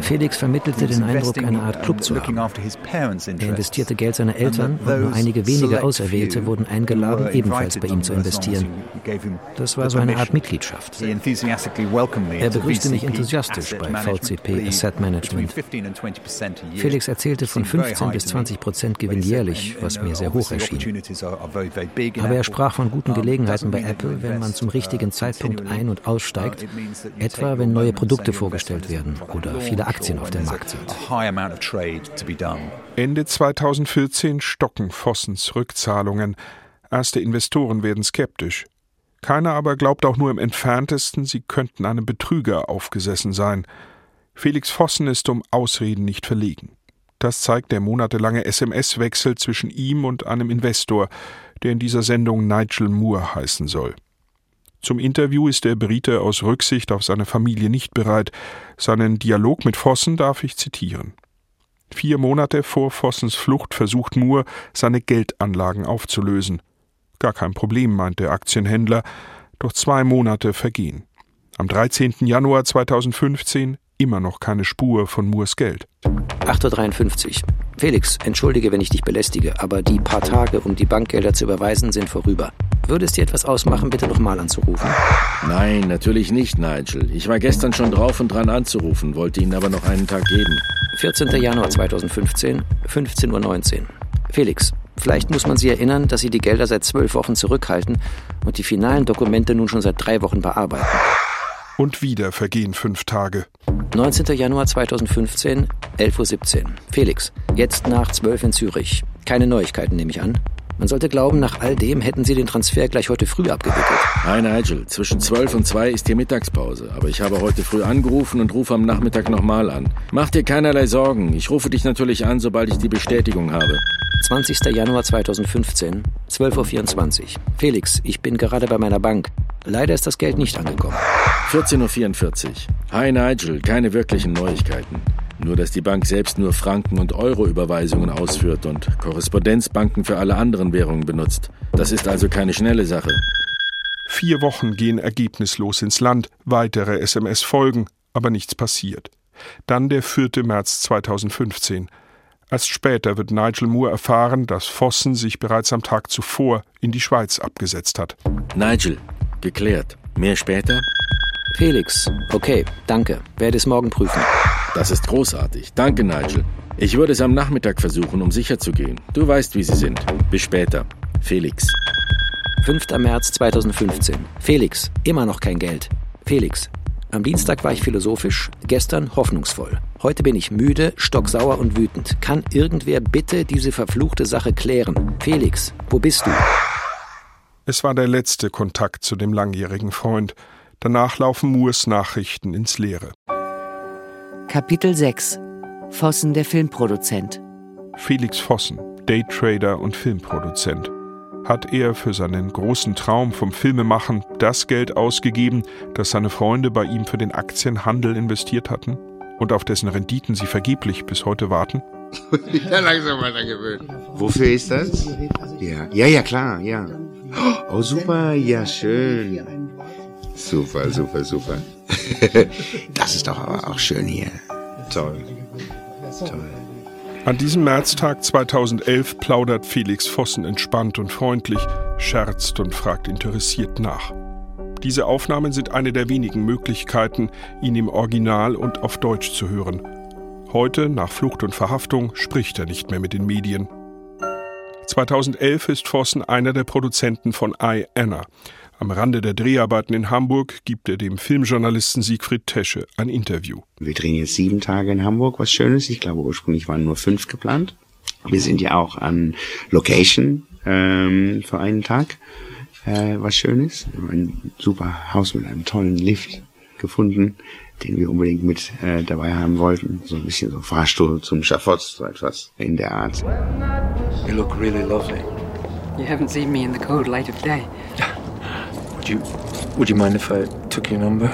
Felix vermittelte den Eindruck, eine Art Club zu haben. Er investierte Geld seiner Eltern und nur einige wenige Auserwählte wurden eingeladen, ebenfalls bei ihm zu investieren. Das war so eine Art Mitgliedschaft. Er begrüßte mich enthusiastisch bei VCP Asset Management. Felix erzählte von 15 bis 20 Prozent Gewinn jährlich, was mir sehr hoch erschien. Aber er sprach von guten Gelegenheiten bei Apple, wenn man zum richtigen Zeitpunkt ein- und aussteigt, etwa wenn neue Produkte vorgestellt werden oder viele Aktien auf dem Markt sind. Ende 2014 stocken Vossens Rückzahlungen. Erste Investoren werden skeptisch. Keiner aber glaubt auch nur im entferntesten, sie könnten einem Betrüger aufgesessen sein. Felix Vossen ist um Ausreden nicht verlegen. Das zeigt der monatelange SMS-Wechsel zwischen ihm und einem Investor, der in dieser Sendung Nigel Moore heißen soll. Zum Interview ist der Brite aus Rücksicht auf seine Familie nicht bereit. Seinen Dialog mit Vossen darf ich zitieren. Vier Monate vor Vossens Flucht versucht Moore, seine Geldanlagen aufzulösen. Gar kein Problem, meint der Aktienhändler, doch zwei Monate vergehen. Am 13. Januar 2015 immer noch keine Spur von Moores Geld. 8.53 Uhr. Felix, entschuldige, wenn ich dich belästige, aber die paar Tage, um die Bankgelder zu überweisen, sind vorüber. Würde es dir etwas ausmachen, bitte nochmal anzurufen? Nein, natürlich nicht, Nigel. Ich war gestern schon drauf und dran anzurufen, wollte Ihnen aber noch einen Tag geben. 14. Januar 2015, 15.19 Uhr. Felix, vielleicht muss man Sie erinnern, dass Sie die Gelder seit zwölf Wochen zurückhalten und die finalen Dokumente nun schon seit drei Wochen bearbeiten. Und wieder vergehen fünf Tage. 19. Januar 2015, 11.17 Uhr. Felix, jetzt nach 12 in Zürich. Keine Neuigkeiten, nehme ich an. Man sollte glauben, nach all dem hätten Sie den Transfer gleich heute früh abgewickelt. Hi Nigel, zwischen 12 und 2 ist hier Mittagspause, aber ich habe heute früh angerufen und rufe am Nachmittag nochmal an. Mach dir keinerlei Sorgen, ich rufe dich natürlich an, sobald ich die Bestätigung habe. 20. Januar 2015, 12.24 Uhr. Felix, ich bin gerade bei meiner Bank. Leider ist das Geld nicht angekommen. 14.44 Uhr. Hi Nigel, keine wirklichen Neuigkeiten. Nur, dass die Bank selbst nur Franken- und Euro-Überweisungen ausführt und Korrespondenzbanken für alle anderen Währungen benutzt. Das ist also keine schnelle Sache. Vier Wochen gehen ergebnislos ins Land, weitere SMS folgen, aber nichts passiert. Dann der 4. März 2015. Erst später wird Nigel Moore erfahren, dass Vossen sich bereits am Tag zuvor in die Schweiz abgesetzt hat. Nigel, geklärt. Mehr später? Felix, okay, danke. Werde es morgen prüfen. Das ist großartig. Danke, Nigel. Ich würde es am Nachmittag versuchen, um sicher zu gehen. Du weißt, wie sie sind. Bis später. Felix. 5. März 2015. Felix, immer noch kein Geld. Felix, am Dienstag war ich philosophisch, gestern hoffnungsvoll. Heute bin ich müde, stocksauer und wütend. Kann irgendwer bitte diese verfluchte Sache klären? Felix, wo bist du? Es war der letzte Kontakt zu dem langjährigen Freund. Danach laufen Moores Nachrichten ins Leere. Kapitel 6 Vossen der Filmproduzent Felix Vossen, Daytrader und Filmproduzent. Hat er für seinen großen Traum vom Filmemachen das Geld ausgegeben, das seine Freunde bei ihm für den Aktienhandel investiert hatten und auf dessen Renditen sie vergeblich bis heute warten? ja, langsam weiter gewöhnt. Wofür ist das? Ja, ja, ja, klar, ja. Oh, super, ja, schön. Super, super, super. das ist doch aber auch schön hier. Toll. Toll. An diesem Märztag 2011 plaudert Felix Vossen entspannt und freundlich, scherzt und fragt interessiert nach. Diese Aufnahmen sind eine der wenigen Möglichkeiten, ihn im Original und auf Deutsch zu hören. Heute, nach Flucht und Verhaftung, spricht er nicht mehr mit den Medien. 2011 ist Vossen einer der Produzenten von I, Anna. Am Rande der Dreharbeiten in Hamburg gibt er dem Filmjournalisten Siegfried Tesche ein Interview. Wir drehen jetzt sieben Tage in Hamburg, was Schönes. Ich glaube, ursprünglich waren nur fünf geplant. Wir sind ja auch an Location ähm, für einen Tag, äh, was. Wir haben ein super Haus mit einem tollen Lift gefunden, den wir unbedingt mit äh, dabei haben wollten. So ein bisschen so Fahrstuhl zum Schafott, so etwas in der Art. You look really lovely. You haven't seen me in the cold light of day. Would you, would you mind if I took your number?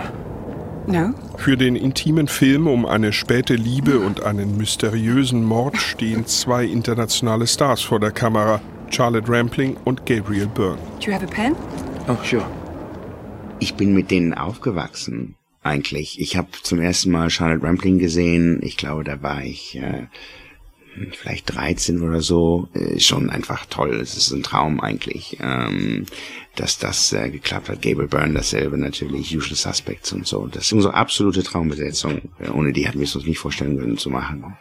No. Für den intimen Film um eine späte Liebe und einen mysteriösen Mord stehen zwei internationale Stars vor der Kamera, Charlotte Rampling und Gabriel Byrne. Do you have a pen? Oh, sure. Ich bin mit denen aufgewachsen, eigentlich. Ich habe zum ersten Mal Charlotte Rampling gesehen. Ich glaube, da war ich äh, vielleicht 13 oder so. Äh, schon einfach toll. Es ist ein Traum eigentlich, ähm, dass das äh, geklappt hat. Gabriel Byrne dasselbe natürlich, Usual Suspects und so. Das ist unsere absolute Traumbesetzung. Ohne die hatten wir es uns nicht vorstellen können zu machen.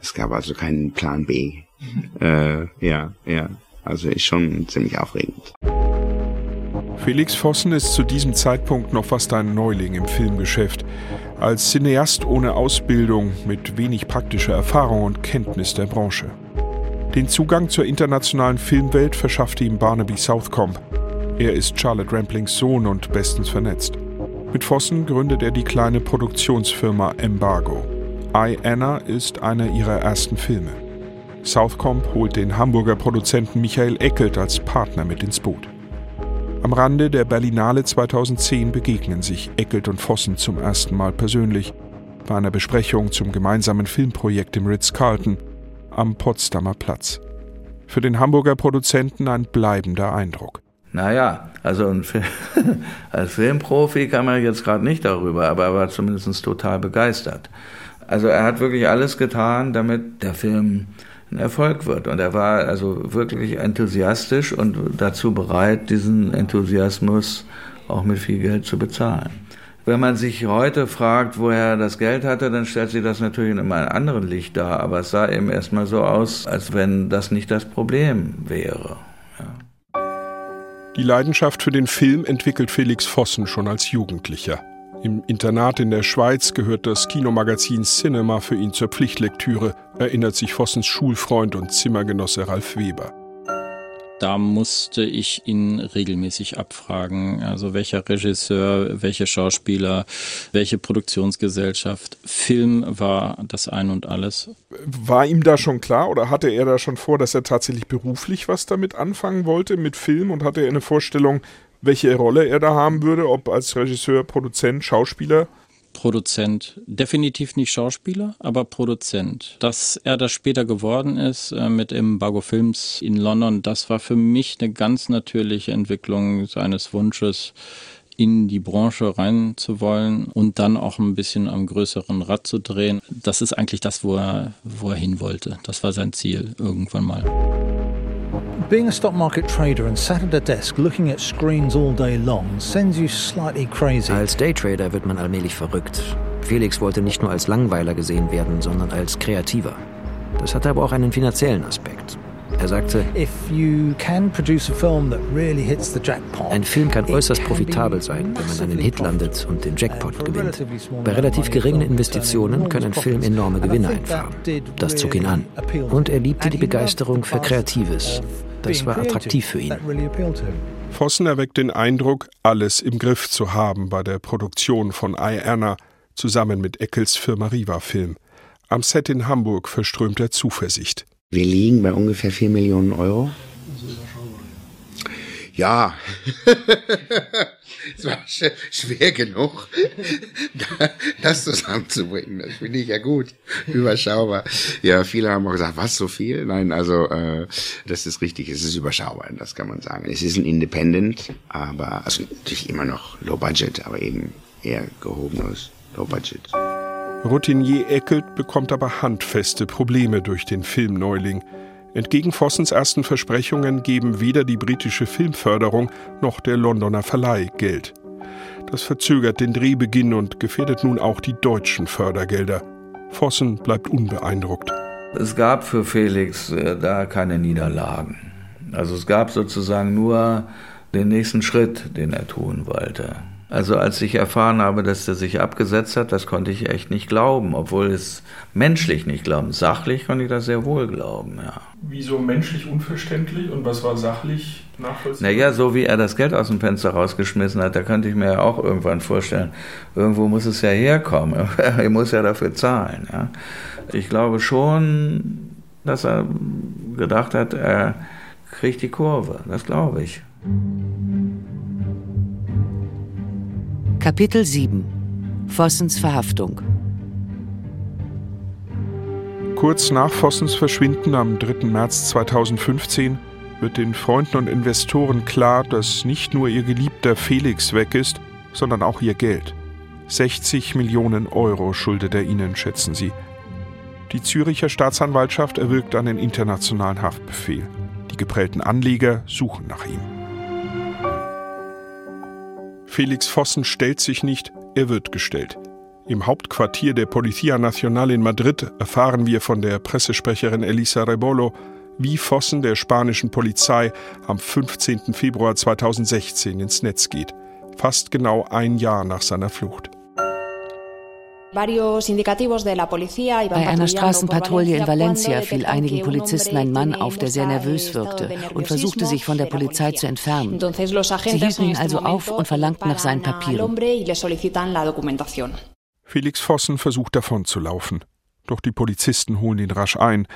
Es gab also keinen Plan B. Äh, ja, ja. Also ist schon ziemlich aufregend. Felix Vossen ist zu diesem Zeitpunkt noch fast ein Neuling im Filmgeschäft. Als Cineast ohne Ausbildung, mit wenig praktischer Erfahrung und Kenntnis der Branche. Den Zugang zur internationalen Filmwelt verschaffte ihm Barnaby Southcomb. Er ist Charlotte Ramplings Sohn und bestens vernetzt. Mit Vossen gründet er die kleine Produktionsfirma Embargo. I, Anna ist einer ihrer ersten Filme. Southcomb holt den Hamburger Produzenten Michael Eckelt als Partner mit ins Boot. Am Rande der Berlinale 2010 begegnen sich Eckelt und Vossen zum ersten Mal persönlich bei einer Besprechung zum gemeinsamen Filmprojekt im Ritz-Carlton am Potsdamer Platz. Für den Hamburger Produzenten ein bleibender Eindruck. Naja, also ein Film, als Filmprofi kann man jetzt gerade nicht darüber, aber er war zumindest total begeistert. Also er hat wirklich alles getan, damit der Film ein Erfolg wird. Und er war also wirklich enthusiastisch und dazu bereit, diesen Enthusiasmus auch mit viel Geld zu bezahlen. Wenn man sich heute fragt, woher er das Geld hatte, dann stellt sich das natürlich in einem anderen Licht dar. Aber es sah eben erstmal so aus, als wenn das nicht das Problem wäre. Ja. Die Leidenschaft für den Film entwickelt Felix Vossen schon als Jugendlicher. Im Internat in der Schweiz gehört das Kinomagazin Cinema für ihn zur Pflichtlektüre, erinnert sich Vossens Schulfreund und Zimmergenosse Ralf Weber. Da musste ich ihn regelmäßig abfragen. Also welcher Regisseur, welche Schauspieler, welche Produktionsgesellschaft. Film war das Ein und alles. War ihm da schon klar oder hatte er da schon vor, dass er tatsächlich beruflich was damit anfangen wollte mit Film und hatte er eine Vorstellung, welche Rolle er da haben würde, ob als Regisseur, Produzent, Schauspieler? Produzent. Definitiv nicht Schauspieler, aber Produzent. Dass er das später geworden ist äh, mit Embargo Films in London, das war für mich eine ganz natürliche Entwicklung seines Wunsches, in die Branche rein zu wollen und dann auch ein bisschen am größeren Rad zu drehen. Das ist eigentlich das, wo er, wo er hin wollte. Das war sein Ziel irgendwann mal. Being a stock market trader and sat at a desk looking at screens all day long sends you slightly crazy. Als Daytrader wird man allmählich verrückt. Felix wollte nicht nur als Langweiler gesehen werden, sondern als Kreativer. Das hatte aber auch einen finanziellen Aspekt. Er sagte, ein Film kann äußerst profitabel sein, wenn man einen Hit landet und den Jackpot gewinnt. Bei relativ geringen Investitionen können ein Film enorme Gewinne einfahren. Das zog ihn an. Und er liebte die Begeisterung für Kreatives. Das war attraktiv für ihn. Vossen erweckt den Eindruck, alles im Griff zu haben bei der Produktion von I, Anna zusammen mit Eccles Firma Riva Film. Am Set in Hamburg verströmt er Zuversicht. Wir liegen bei ungefähr 4 Millionen Euro. Ja, es war schwer genug, das zusammenzubringen. Das finde ich ja gut, überschaubar. Ja, viele haben auch gesagt, was so viel? Nein, also äh, das ist richtig, es ist überschaubar, das kann man sagen. Es ist ein Independent, aber also natürlich immer noch Low Budget, aber eben eher gehobenes Low Budget. Routinier Eckelt bekommt aber handfeste Probleme durch den Filmneuling. Entgegen Vossens ersten Versprechungen geben weder die britische Filmförderung noch der Londoner Verleih Geld. Das verzögert den Drehbeginn und gefährdet nun auch die deutschen Fördergelder. Vossen bleibt unbeeindruckt. Es gab für Felix äh, da keine Niederlagen. Also es gab sozusagen nur den nächsten Schritt, den er tun wollte. Also als ich erfahren habe, dass er sich abgesetzt hat, das konnte ich echt nicht glauben, obwohl es menschlich nicht glauben. Sachlich konnte ich das sehr wohl glauben, ja. Wieso menschlich unverständlich und was war sachlich nachvollziehbar? Naja, so wie er das Geld aus dem Fenster rausgeschmissen hat, da könnte ich mir ja auch irgendwann vorstellen, irgendwo muss es ja herkommen. er muss ja dafür zahlen, ja. Ich glaube schon, dass er gedacht hat, er kriegt die Kurve. Das glaube ich. Kapitel 7 Vossens Verhaftung Kurz nach Vossens Verschwinden am 3. März 2015 wird den Freunden und Investoren klar, dass nicht nur ihr geliebter Felix weg ist, sondern auch ihr Geld. 60 Millionen Euro schuldet er ihnen, schätzen sie. Die Züricher Staatsanwaltschaft erwirkt einen internationalen Haftbefehl. Die geprellten Anleger suchen nach ihm. Felix Vossen stellt sich nicht, er wird gestellt. Im Hauptquartier der Policía Nacional in Madrid erfahren wir von der Pressesprecherin Elisa Rebolo, wie Vossen der spanischen Polizei am 15. Februar 2016 ins Netz geht, fast genau ein Jahr nach seiner Flucht. Bei einer Straßenpatrouille in Valencia fiel einigen Polizisten ein Mann auf, der sehr nervös wirkte und versuchte sich von der Polizei zu entfernen. Sie hielten ihn also auf und verlangten nach seinen Papieren. Felix Vossen versucht davon zu laufen. Doch die Polizisten holen ihn rasch ein.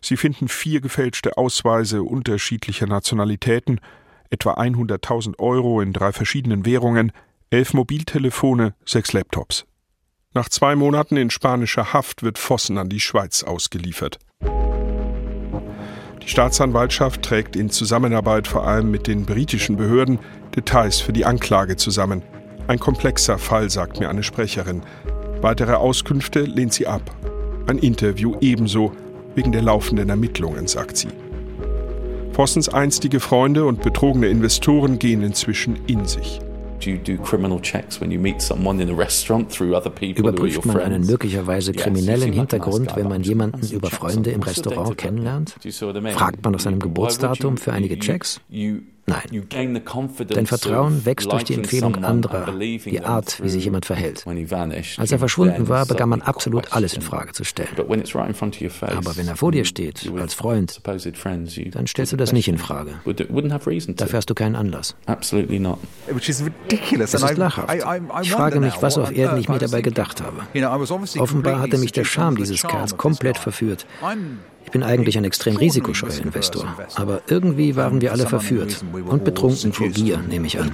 Sie finden vier gefälschte Ausweise unterschiedlicher Nationalitäten, etwa 100.000 Euro in drei verschiedenen Währungen, elf Mobiltelefone, sechs Laptops. Nach zwei Monaten in spanischer Haft wird Vossen an die Schweiz ausgeliefert. Die Staatsanwaltschaft trägt in Zusammenarbeit vor allem mit den britischen Behörden Details für die Anklage zusammen. Ein komplexer Fall, sagt mir eine Sprecherin. Weitere Auskünfte lehnt sie ab. Ein Interview ebenso, wegen der laufenden Ermittlungen, sagt sie. Vossens einstige Freunde und betrogene Investoren gehen inzwischen in sich. Überprüft man einen möglicherweise kriminellen Hintergrund, wenn man jemanden über Freunde im Restaurant kennenlernt? Fragt man nach seinem Geburtsdatum für einige Checks? Nein. Dein Vertrauen wächst durch die Empfehlung anderer, die Art, wie sich jemand verhält. Als er verschwunden war, begann man absolut alles in Frage zu stellen. Aber wenn er vor dir steht, als Freund, dann stellst du das nicht in Frage. Dafür hast du keinen Anlass. Das ist lachhaft. Ich frage mich, was auf Erden ich mir dabei gedacht habe. Offenbar hatte mich der Charme dieses Kerls komplett verführt. Ich bin eigentlich ein extrem risikoscheuer Investor, aber irgendwie waren wir alle verführt und betrunken vor Gier, nehme ich an.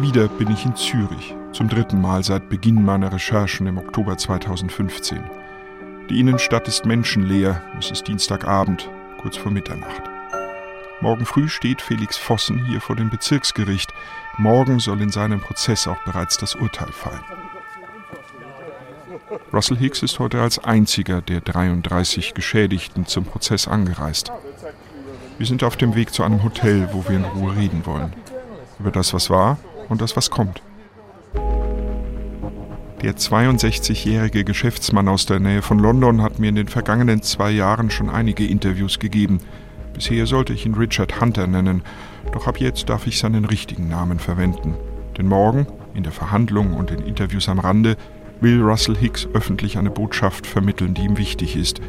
Wieder bin ich in Zürich, zum dritten Mal seit Beginn meiner Recherchen im Oktober 2015. Die Innenstadt ist menschenleer, es ist Dienstagabend, kurz vor Mitternacht. Morgen früh steht Felix Vossen hier vor dem Bezirksgericht. Morgen soll in seinem Prozess auch bereits das Urteil fallen. Russell Hicks ist heute als einziger der 33 Geschädigten zum Prozess angereist. Wir sind auf dem Weg zu einem Hotel, wo wir in Ruhe reden wollen. Über das, was war und das, was kommt. Der 62-jährige Geschäftsmann aus der Nähe von London hat mir in den vergangenen zwei Jahren schon einige Interviews gegeben. Bisher sollte ich ihn Richard Hunter nennen, doch ab jetzt darf ich seinen richtigen Namen verwenden. Denn morgen, in der Verhandlung und in Interviews am Rande, will Russell Hicks öffentlich eine Botschaft vermitteln, die ihm wichtig ist.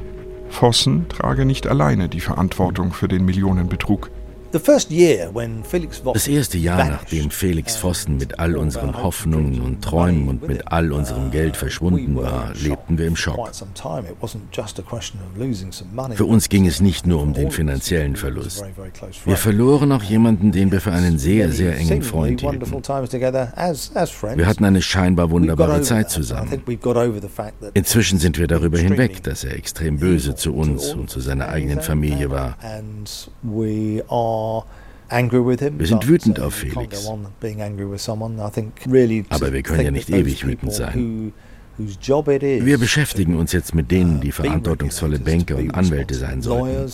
Vossen trage nicht alleine die Verantwortung für den Millionenbetrug. Das erste Jahr, nachdem Felix Vossen mit all unseren Hoffnungen und Träumen und mit all unserem Geld verschwunden war, lebten wir im Schock. Für uns ging es nicht nur um den finanziellen Verlust. Wir verloren auch jemanden, den wir für einen sehr, sehr engen Freund hielten. Wir hatten eine scheinbar wunderbare Zeit zusammen. Inzwischen sind wir darüber hinweg, dass er extrem böse zu uns und zu seiner eigenen Familie war. Wir sind wütend auf Felix. Aber wir können ja nicht ewig wütend sein. Wir beschäftigen uns jetzt mit denen, die verantwortungsvolle Banker und Anwälte sein sollten,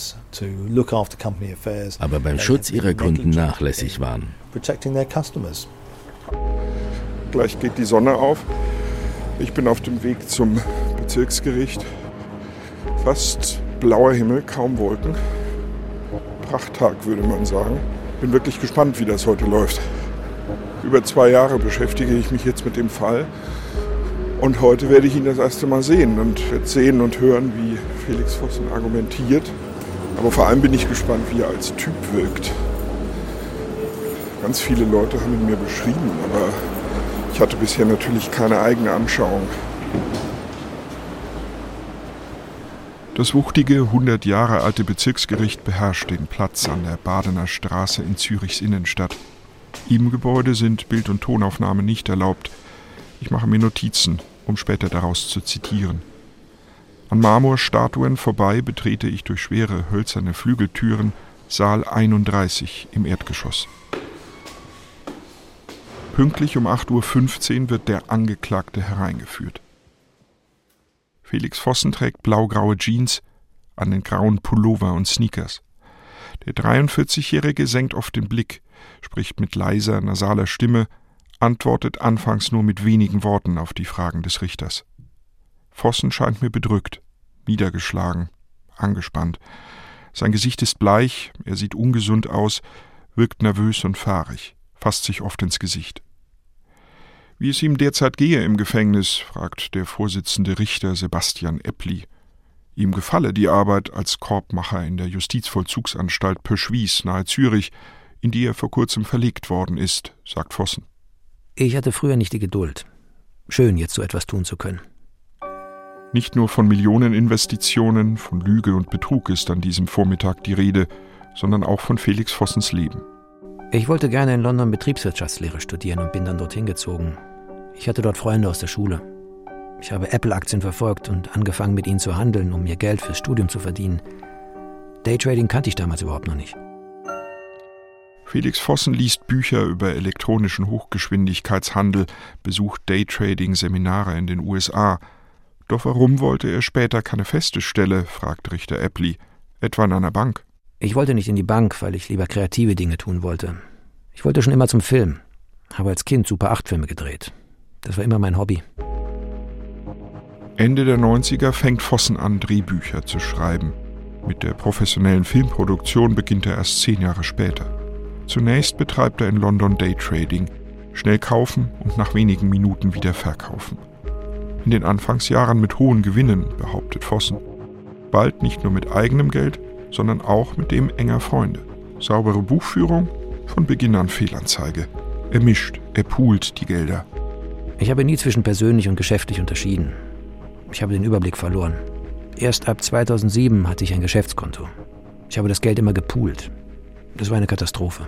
aber beim Schutz ihrer Kunden nachlässig waren. Gleich geht die Sonne auf. Ich bin auf dem Weg zum Bezirksgericht. Fast blauer Himmel, kaum Wolken. Prachttag, würde man sagen. Bin wirklich gespannt, wie das heute läuft. Über zwei Jahre beschäftige ich mich jetzt mit dem Fall. Und heute werde ich ihn das erste Mal sehen und werde sehen und hören, wie Felix Vossen argumentiert. Aber vor allem bin ich gespannt, wie er als Typ wirkt. Ganz viele Leute haben ihn mir beschrieben, aber ich hatte bisher natürlich keine eigene Anschauung. Das wuchtige, 100 Jahre alte Bezirksgericht beherrscht den Platz an der Badener Straße in Zürichs Innenstadt. Im Gebäude sind Bild- und Tonaufnahmen nicht erlaubt. Ich mache mir Notizen, um später daraus zu zitieren. An Marmorstatuen vorbei betrete ich durch schwere hölzerne Flügeltüren Saal 31 im Erdgeschoss. Pünktlich um 8.15 Uhr wird der Angeklagte hereingeführt. Felix Vossen trägt blaugraue Jeans, an den grauen Pullover und Sneakers. Der 43-Jährige senkt oft den Blick, spricht mit leiser, nasaler Stimme, antwortet anfangs nur mit wenigen Worten auf die Fragen des Richters. Vossen scheint mir bedrückt, niedergeschlagen, angespannt. Sein Gesicht ist bleich, er sieht ungesund aus, wirkt nervös und fahrig, fasst sich oft ins Gesicht. Wie es ihm derzeit gehe im Gefängnis, fragt der Vorsitzende Richter Sebastian Eppli. Ihm gefalle die Arbeit als Korbmacher in der Justizvollzugsanstalt Pöschwies nahe Zürich, in die er vor kurzem verlegt worden ist, sagt Vossen. Ich hatte früher nicht die Geduld. Schön, jetzt so etwas tun zu können. Nicht nur von Millioneninvestitionen, von Lüge und Betrug ist an diesem Vormittag die Rede, sondern auch von Felix Vossens Leben. Ich wollte gerne in London Betriebswirtschaftslehre studieren und bin dann dorthin gezogen. Ich hatte dort Freunde aus der Schule. Ich habe Apple-Aktien verfolgt und angefangen mit ihnen zu handeln, um mir Geld fürs Studium zu verdienen. Daytrading kannte ich damals überhaupt noch nicht. Felix Vossen liest Bücher über elektronischen Hochgeschwindigkeitshandel, besucht Daytrading-Seminare in den USA. Doch warum wollte er später keine feste Stelle, fragt Richter Eppli, etwa in einer Bank? Ich wollte nicht in die Bank, weil ich lieber kreative Dinge tun wollte. Ich wollte schon immer zum Film. Habe als Kind Super 8 Filme gedreht. Das war immer mein Hobby. Ende der 90er fängt Vossen an, Drehbücher zu schreiben. Mit der professionellen Filmproduktion beginnt er erst zehn Jahre später. Zunächst betreibt er in London Daytrading, schnell kaufen und nach wenigen Minuten wieder verkaufen. In den Anfangsjahren mit hohen Gewinnen, behauptet Vossen. Bald nicht nur mit eigenem Geld, sondern auch mit dem enger Freunde. Saubere Buchführung, von Beginn an Fehlanzeige. Er mischt, er poolt die Gelder. Ich habe nie zwischen persönlich und geschäftlich unterschieden. Ich habe den Überblick verloren. Erst ab 2007 hatte ich ein Geschäftskonto. Ich habe das Geld immer gepoolt. Das war eine Katastrophe.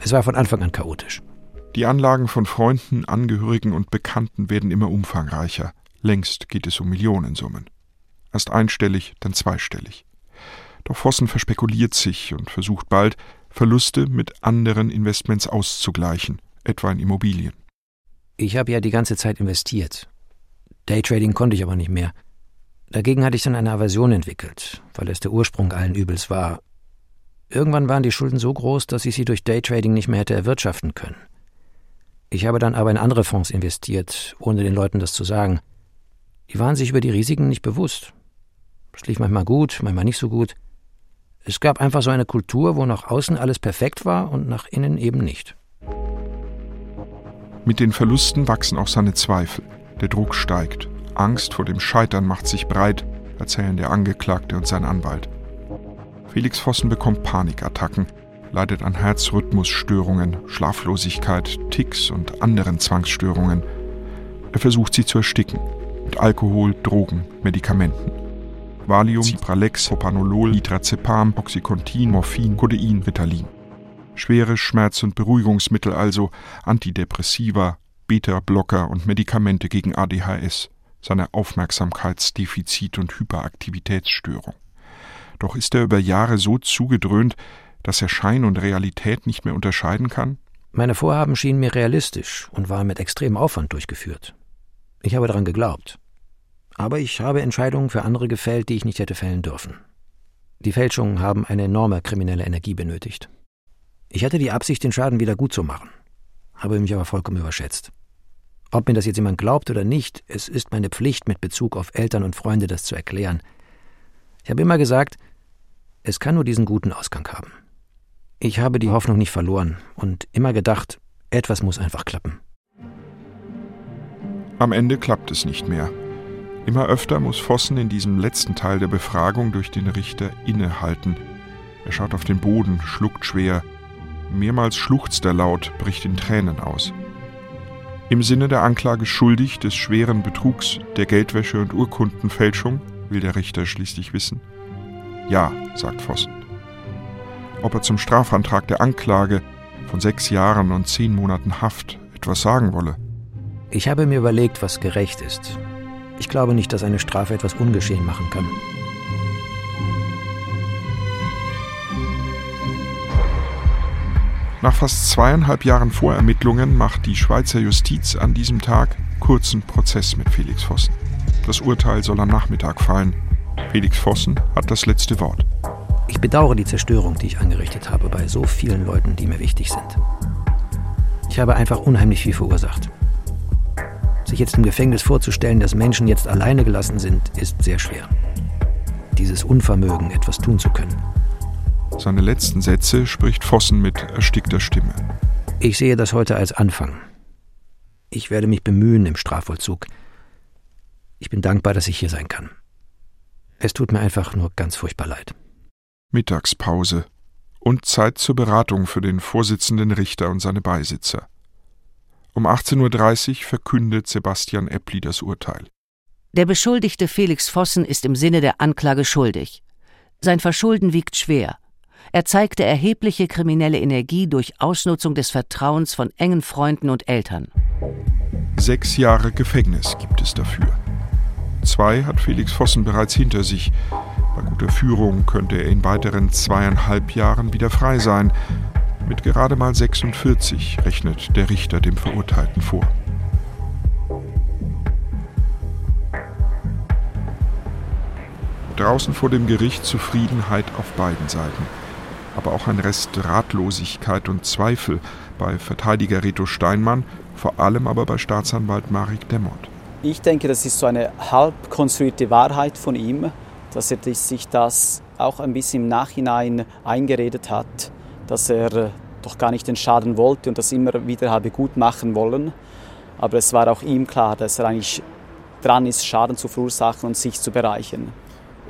Es war von Anfang an chaotisch. Die Anlagen von Freunden, Angehörigen und Bekannten werden immer umfangreicher. Längst geht es um Millionensummen. Erst einstellig, dann zweistellig. Doch Vossen verspekuliert sich und versucht bald, Verluste mit anderen Investments auszugleichen, etwa in Immobilien. Ich habe ja die ganze Zeit investiert. Daytrading konnte ich aber nicht mehr. Dagegen hatte ich dann eine Aversion entwickelt, weil es der Ursprung allen Übels war. Irgendwann waren die Schulden so groß, dass ich sie durch Daytrading nicht mehr hätte erwirtschaften können. Ich habe dann aber in andere Fonds investiert, ohne den Leuten das zu sagen. Die waren sich über die Risiken nicht bewusst. Es lief manchmal gut, manchmal nicht so gut. Es gab einfach so eine Kultur, wo nach außen alles perfekt war und nach innen eben nicht. Mit den Verlusten wachsen auch seine Zweifel. Der Druck steigt. Angst vor dem Scheitern macht sich breit, erzählen der Angeklagte und sein Anwalt. Felix Vossen bekommt Panikattacken, leidet an Herzrhythmusstörungen, Schlaflosigkeit, Ticks und anderen Zwangsstörungen. Er versucht sie zu ersticken. Mit Alkohol, Drogen, Medikamenten. Valium, Cipralex, Propanolol, Nitrazepam, Oxycontin, Morphin, Codein, Ritalin. Schwere Schmerz- und Beruhigungsmittel also, Antidepressiva, Beta-Blocker und Medikamente gegen ADHS, seine Aufmerksamkeitsdefizit- und Hyperaktivitätsstörung. Doch ist er über Jahre so zugedröhnt, dass er Schein und Realität nicht mehr unterscheiden kann? Meine Vorhaben schienen mir realistisch und waren mit extremem Aufwand durchgeführt. Ich habe daran geglaubt. Aber ich habe Entscheidungen für andere gefällt, die ich nicht hätte fällen dürfen. Die Fälschungen haben eine enorme kriminelle Energie benötigt. Ich hatte die Absicht, den Schaden wieder gut zu machen, habe mich aber vollkommen überschätzt. Ob mir das jetzt jemand glaubt oder nicht, es ist meine Pflicht, mit Bezug auf Eltern und Freunde das zu erklären. Ich habe immer gesagt, es kann nur diesen guten Ausgang haben. Ich habe die Hoffnung nicht verloren und immer gedacht, etwas muss einfach klappen. Am Ende klappt es nicht mehr. Immer öfter muss Vossen in diesem letzten Teil der Befragung durch den Richter innehalten. Er schaut auf den Boden, schluckt schwer. Mehrmals schluchzt er laut, bricht in Tränen aus. Im Sinne der Anklage schuldig des schweren Betrugs, der Geldwäsche und Urkundenfälschung, will der Richter schließlich wissen. Ja, sagt Vossen. Ob er zum Strafantrag der Anklage von sechs Jahren und zehn Monaten Haft etwas sagen wolle. Ich habe mir überlegt, was gerecht ist. Ich glaube nicht, dass eine Strafe etwas ungeschehen machen kann. Nach fast zweieinhalb Jahren Vorermittlungen macht die Schweizer Justiz an diesem Tag kurzen Prozess mit Felix Vossen. Das Urteil soll am Nachmittag fallen. Felix Vossen hat das letzte Wort. Ich bedauere die Zerstörung, die ich angerichtet habe bei so vielen Leuten, die mir wichtig sind. Ich habe einfach unheimlich viel verursacht. Sich jetzt im Gefängnis vorzustellen, dass Menschen jetzt alleine gelassen sind, ist sehr schwer. Dieses Unvermögen, etwas tun zu können. Seine letzten Sätze spricht Vossen mit erstickter Stimme. Ich sehe das heute als Anfang. Ich werde mich bemühen im Strafvollzug. Ich bin dankbar, dass ich hier sein kann. Es tut mir einfach nur ganz furchtbar leid. Mittagspause und Zeit zur Beratung für den Vorsitzenden Richter und seine Beisitzer. Um 18.30 Uhr verkündet Sebastian Eppli das Urteil. Der Beschuldigte Felix Vossen ist im Sinne der Anklage schuldig. Sein Verschulden wiegt schwer. Er zeigte erhebliche kriminelle Energie durch Ausnutzung des Vertrauens von engen Freunden und Eltern. Sechs Jahre Gefängnis gibt es dafür. Zwei hat Felix Vossen bereits hinter sich. Bei guter Führung könnte er in weiteren zweieinhalb Jahren wieder frei sein. Mit gerade mal 46 rechnet der Richter dem Verurteilten vor. Draußen vor dem Gericht Zufriedenheit auf beiden Seiten, aber auch ein Rest Ratlosigkeit und Zweifel bei Verteidiger Reto Steinmann, vor allem aber bei Staatsanwalt Marek Demmert. Ich denke, das ist so eine halb konstruierte Wahrheit von ihm, dass er sich das auch ein bisschen im Nachhinein eingeredet hat, dass er doch gar nicht den Schaden wollte und das immer wieder habe gut machen wollen. Aber es war auch ihm klar, dass er eigentlich dran ist, Schaden zu verursachen und sich zu bereichern.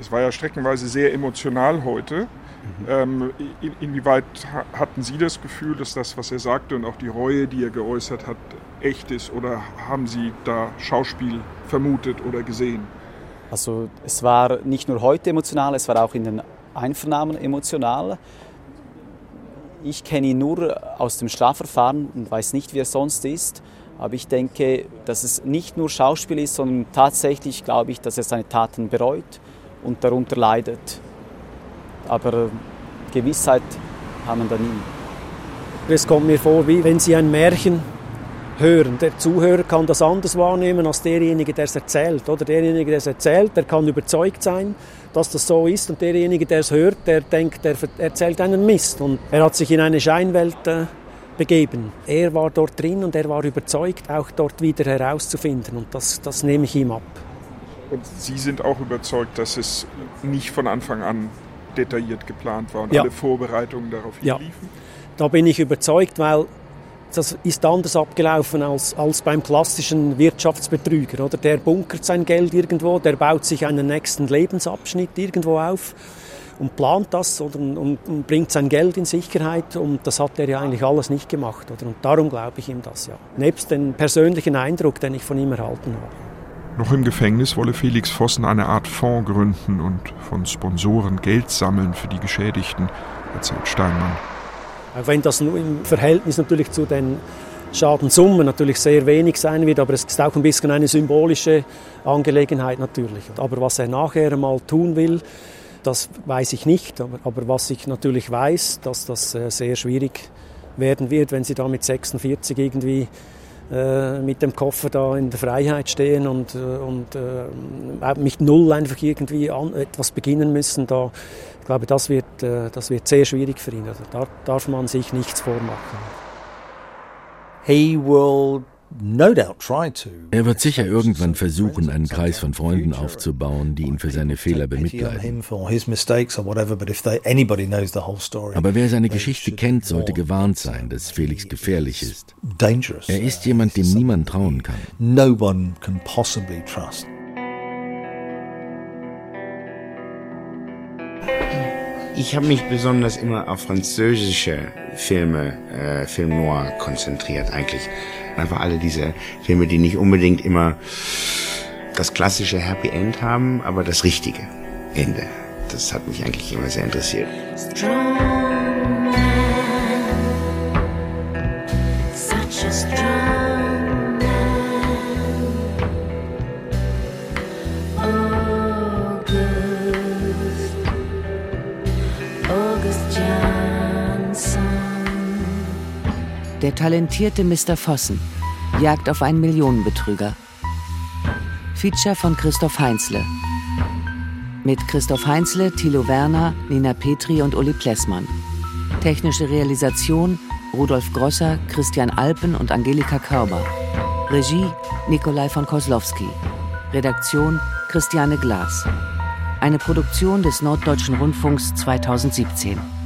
Es war ja streckenweise sehr emotional heute. Ähm, in, inwieweit hatten Sie das Gefühl, dass das, was er sagte und auch die Reue, die er geäußert hat, echt ist? Oder haben Sie da Schauspiel vermutet oder gesehen? Also es war nicht nur heute emotional, es war auch in den Einvernahmen emotional. Ich kenne ihn nur aus dem Strafverfahren und weiß nicht, wie er sonst ist. Aber ich denke, dass es nicht nur Schauspiel ist, sondern tatsächlich glaube ich, dass er seine Taten bereut und darunter leidet. Aber Gewissheit haben wir da nie. Es kommt mir vor, wie wenn Sie ein Märchen hören. Der Zuhörer kann das anders wahrnehmen als derjenige, der es erzählt. Oder derjenige, der es erzählt, der kann überzeugt sein, dass das so ist. Und derjenige, der es hört, der denkt, er erzählt einen Mist. Und er hat sich in eine Scheinwelt äh, begeben. Er war dort drin und er war überzeugt, auch dort wieder herauszufinden. Und das, das nehme ich ihm ab. Und Sie sind auch überzeugt, dass es nicht von Anfang an detailliert geplant war und ja. alle Vorbereitungen darauf ja. hinliefen? Da bin ich überzeugt, weil das ist anders abgelaufen als, als beim klassischen Wirtschaftsbetrüger. Oder? Der bunkert sein Geld irgendwo, der baut sich einen nächsten Lebensabschnitt irgendwo auf und plant das oder, und, und, bringt sein Geld in Sicherheit. Und das hat er ja eigentlich alles nicht gemacht. Oder? Und darum glaube ich ihm das ja. Nebst dem persönlichen Eindruck, den ich von ihm erhalten habe. Noch im Gefängnis wolle Felix Vossen eine Art Fonds gründen und von Sponsoren Geld sammeln für die Geschädigten, erzählt Steinmann. Wenn das nur im Verhältnis natürlich zu den Schadensummen natürlich sehr wenig sein wird, aber es ist auch ein bisschen eine symbolische Angelegenheit natürlich. Aber was er nachher mal tun will, das weiß ich nicht. Aber, aber was ich natürlich weiß, dass das äh, sehr schwierig werden wird, wenn sie da mit 46 irgendwie äh, mit dem Koffer da in der Freiheit stehen und, äh, und äh, mit Null einfach irgendwie an, etwas beginnen müssen. Da, ich glaube, das wird, äh, das wird sehr schwierig für ihn. Also da darf man sich nichts vormachen. He will er wird sicher irgendwann versuchen, einen Kreis von Freunden aufzubauen, die ihn für seine Fehler bemitleiden. Aber wer seine Geschichte kennt, sollte gewarnt sein, dass Felix gefährlich ist. Er ist jemand, dem niemand trauen kann. Ich habe mich besonders immer auf französische Filme, äh, Film Noir konzentriert eigentlich. Einfach alle diese Filme, die nicht unbedingt immer das klassische Happy End haben, aber das richtige Ende. Das hat mich eigentlich immer sehr interessiert. Der talentierte Mr. Vossen jagt auf einen Millionenbetrüger. Feature von Christoph Heinzle. Mit Christoph Heinzle, Thilo Werner, Nina Petri und Uli Plessmann. Technische Realisation Rudolf Grosser, Christian Alpen und Angelika Körber. Regie Nikolai von Koslowski. Redaktion Christiane Glas. Eine Produktion des Norddeutschen Rundfunks 2017.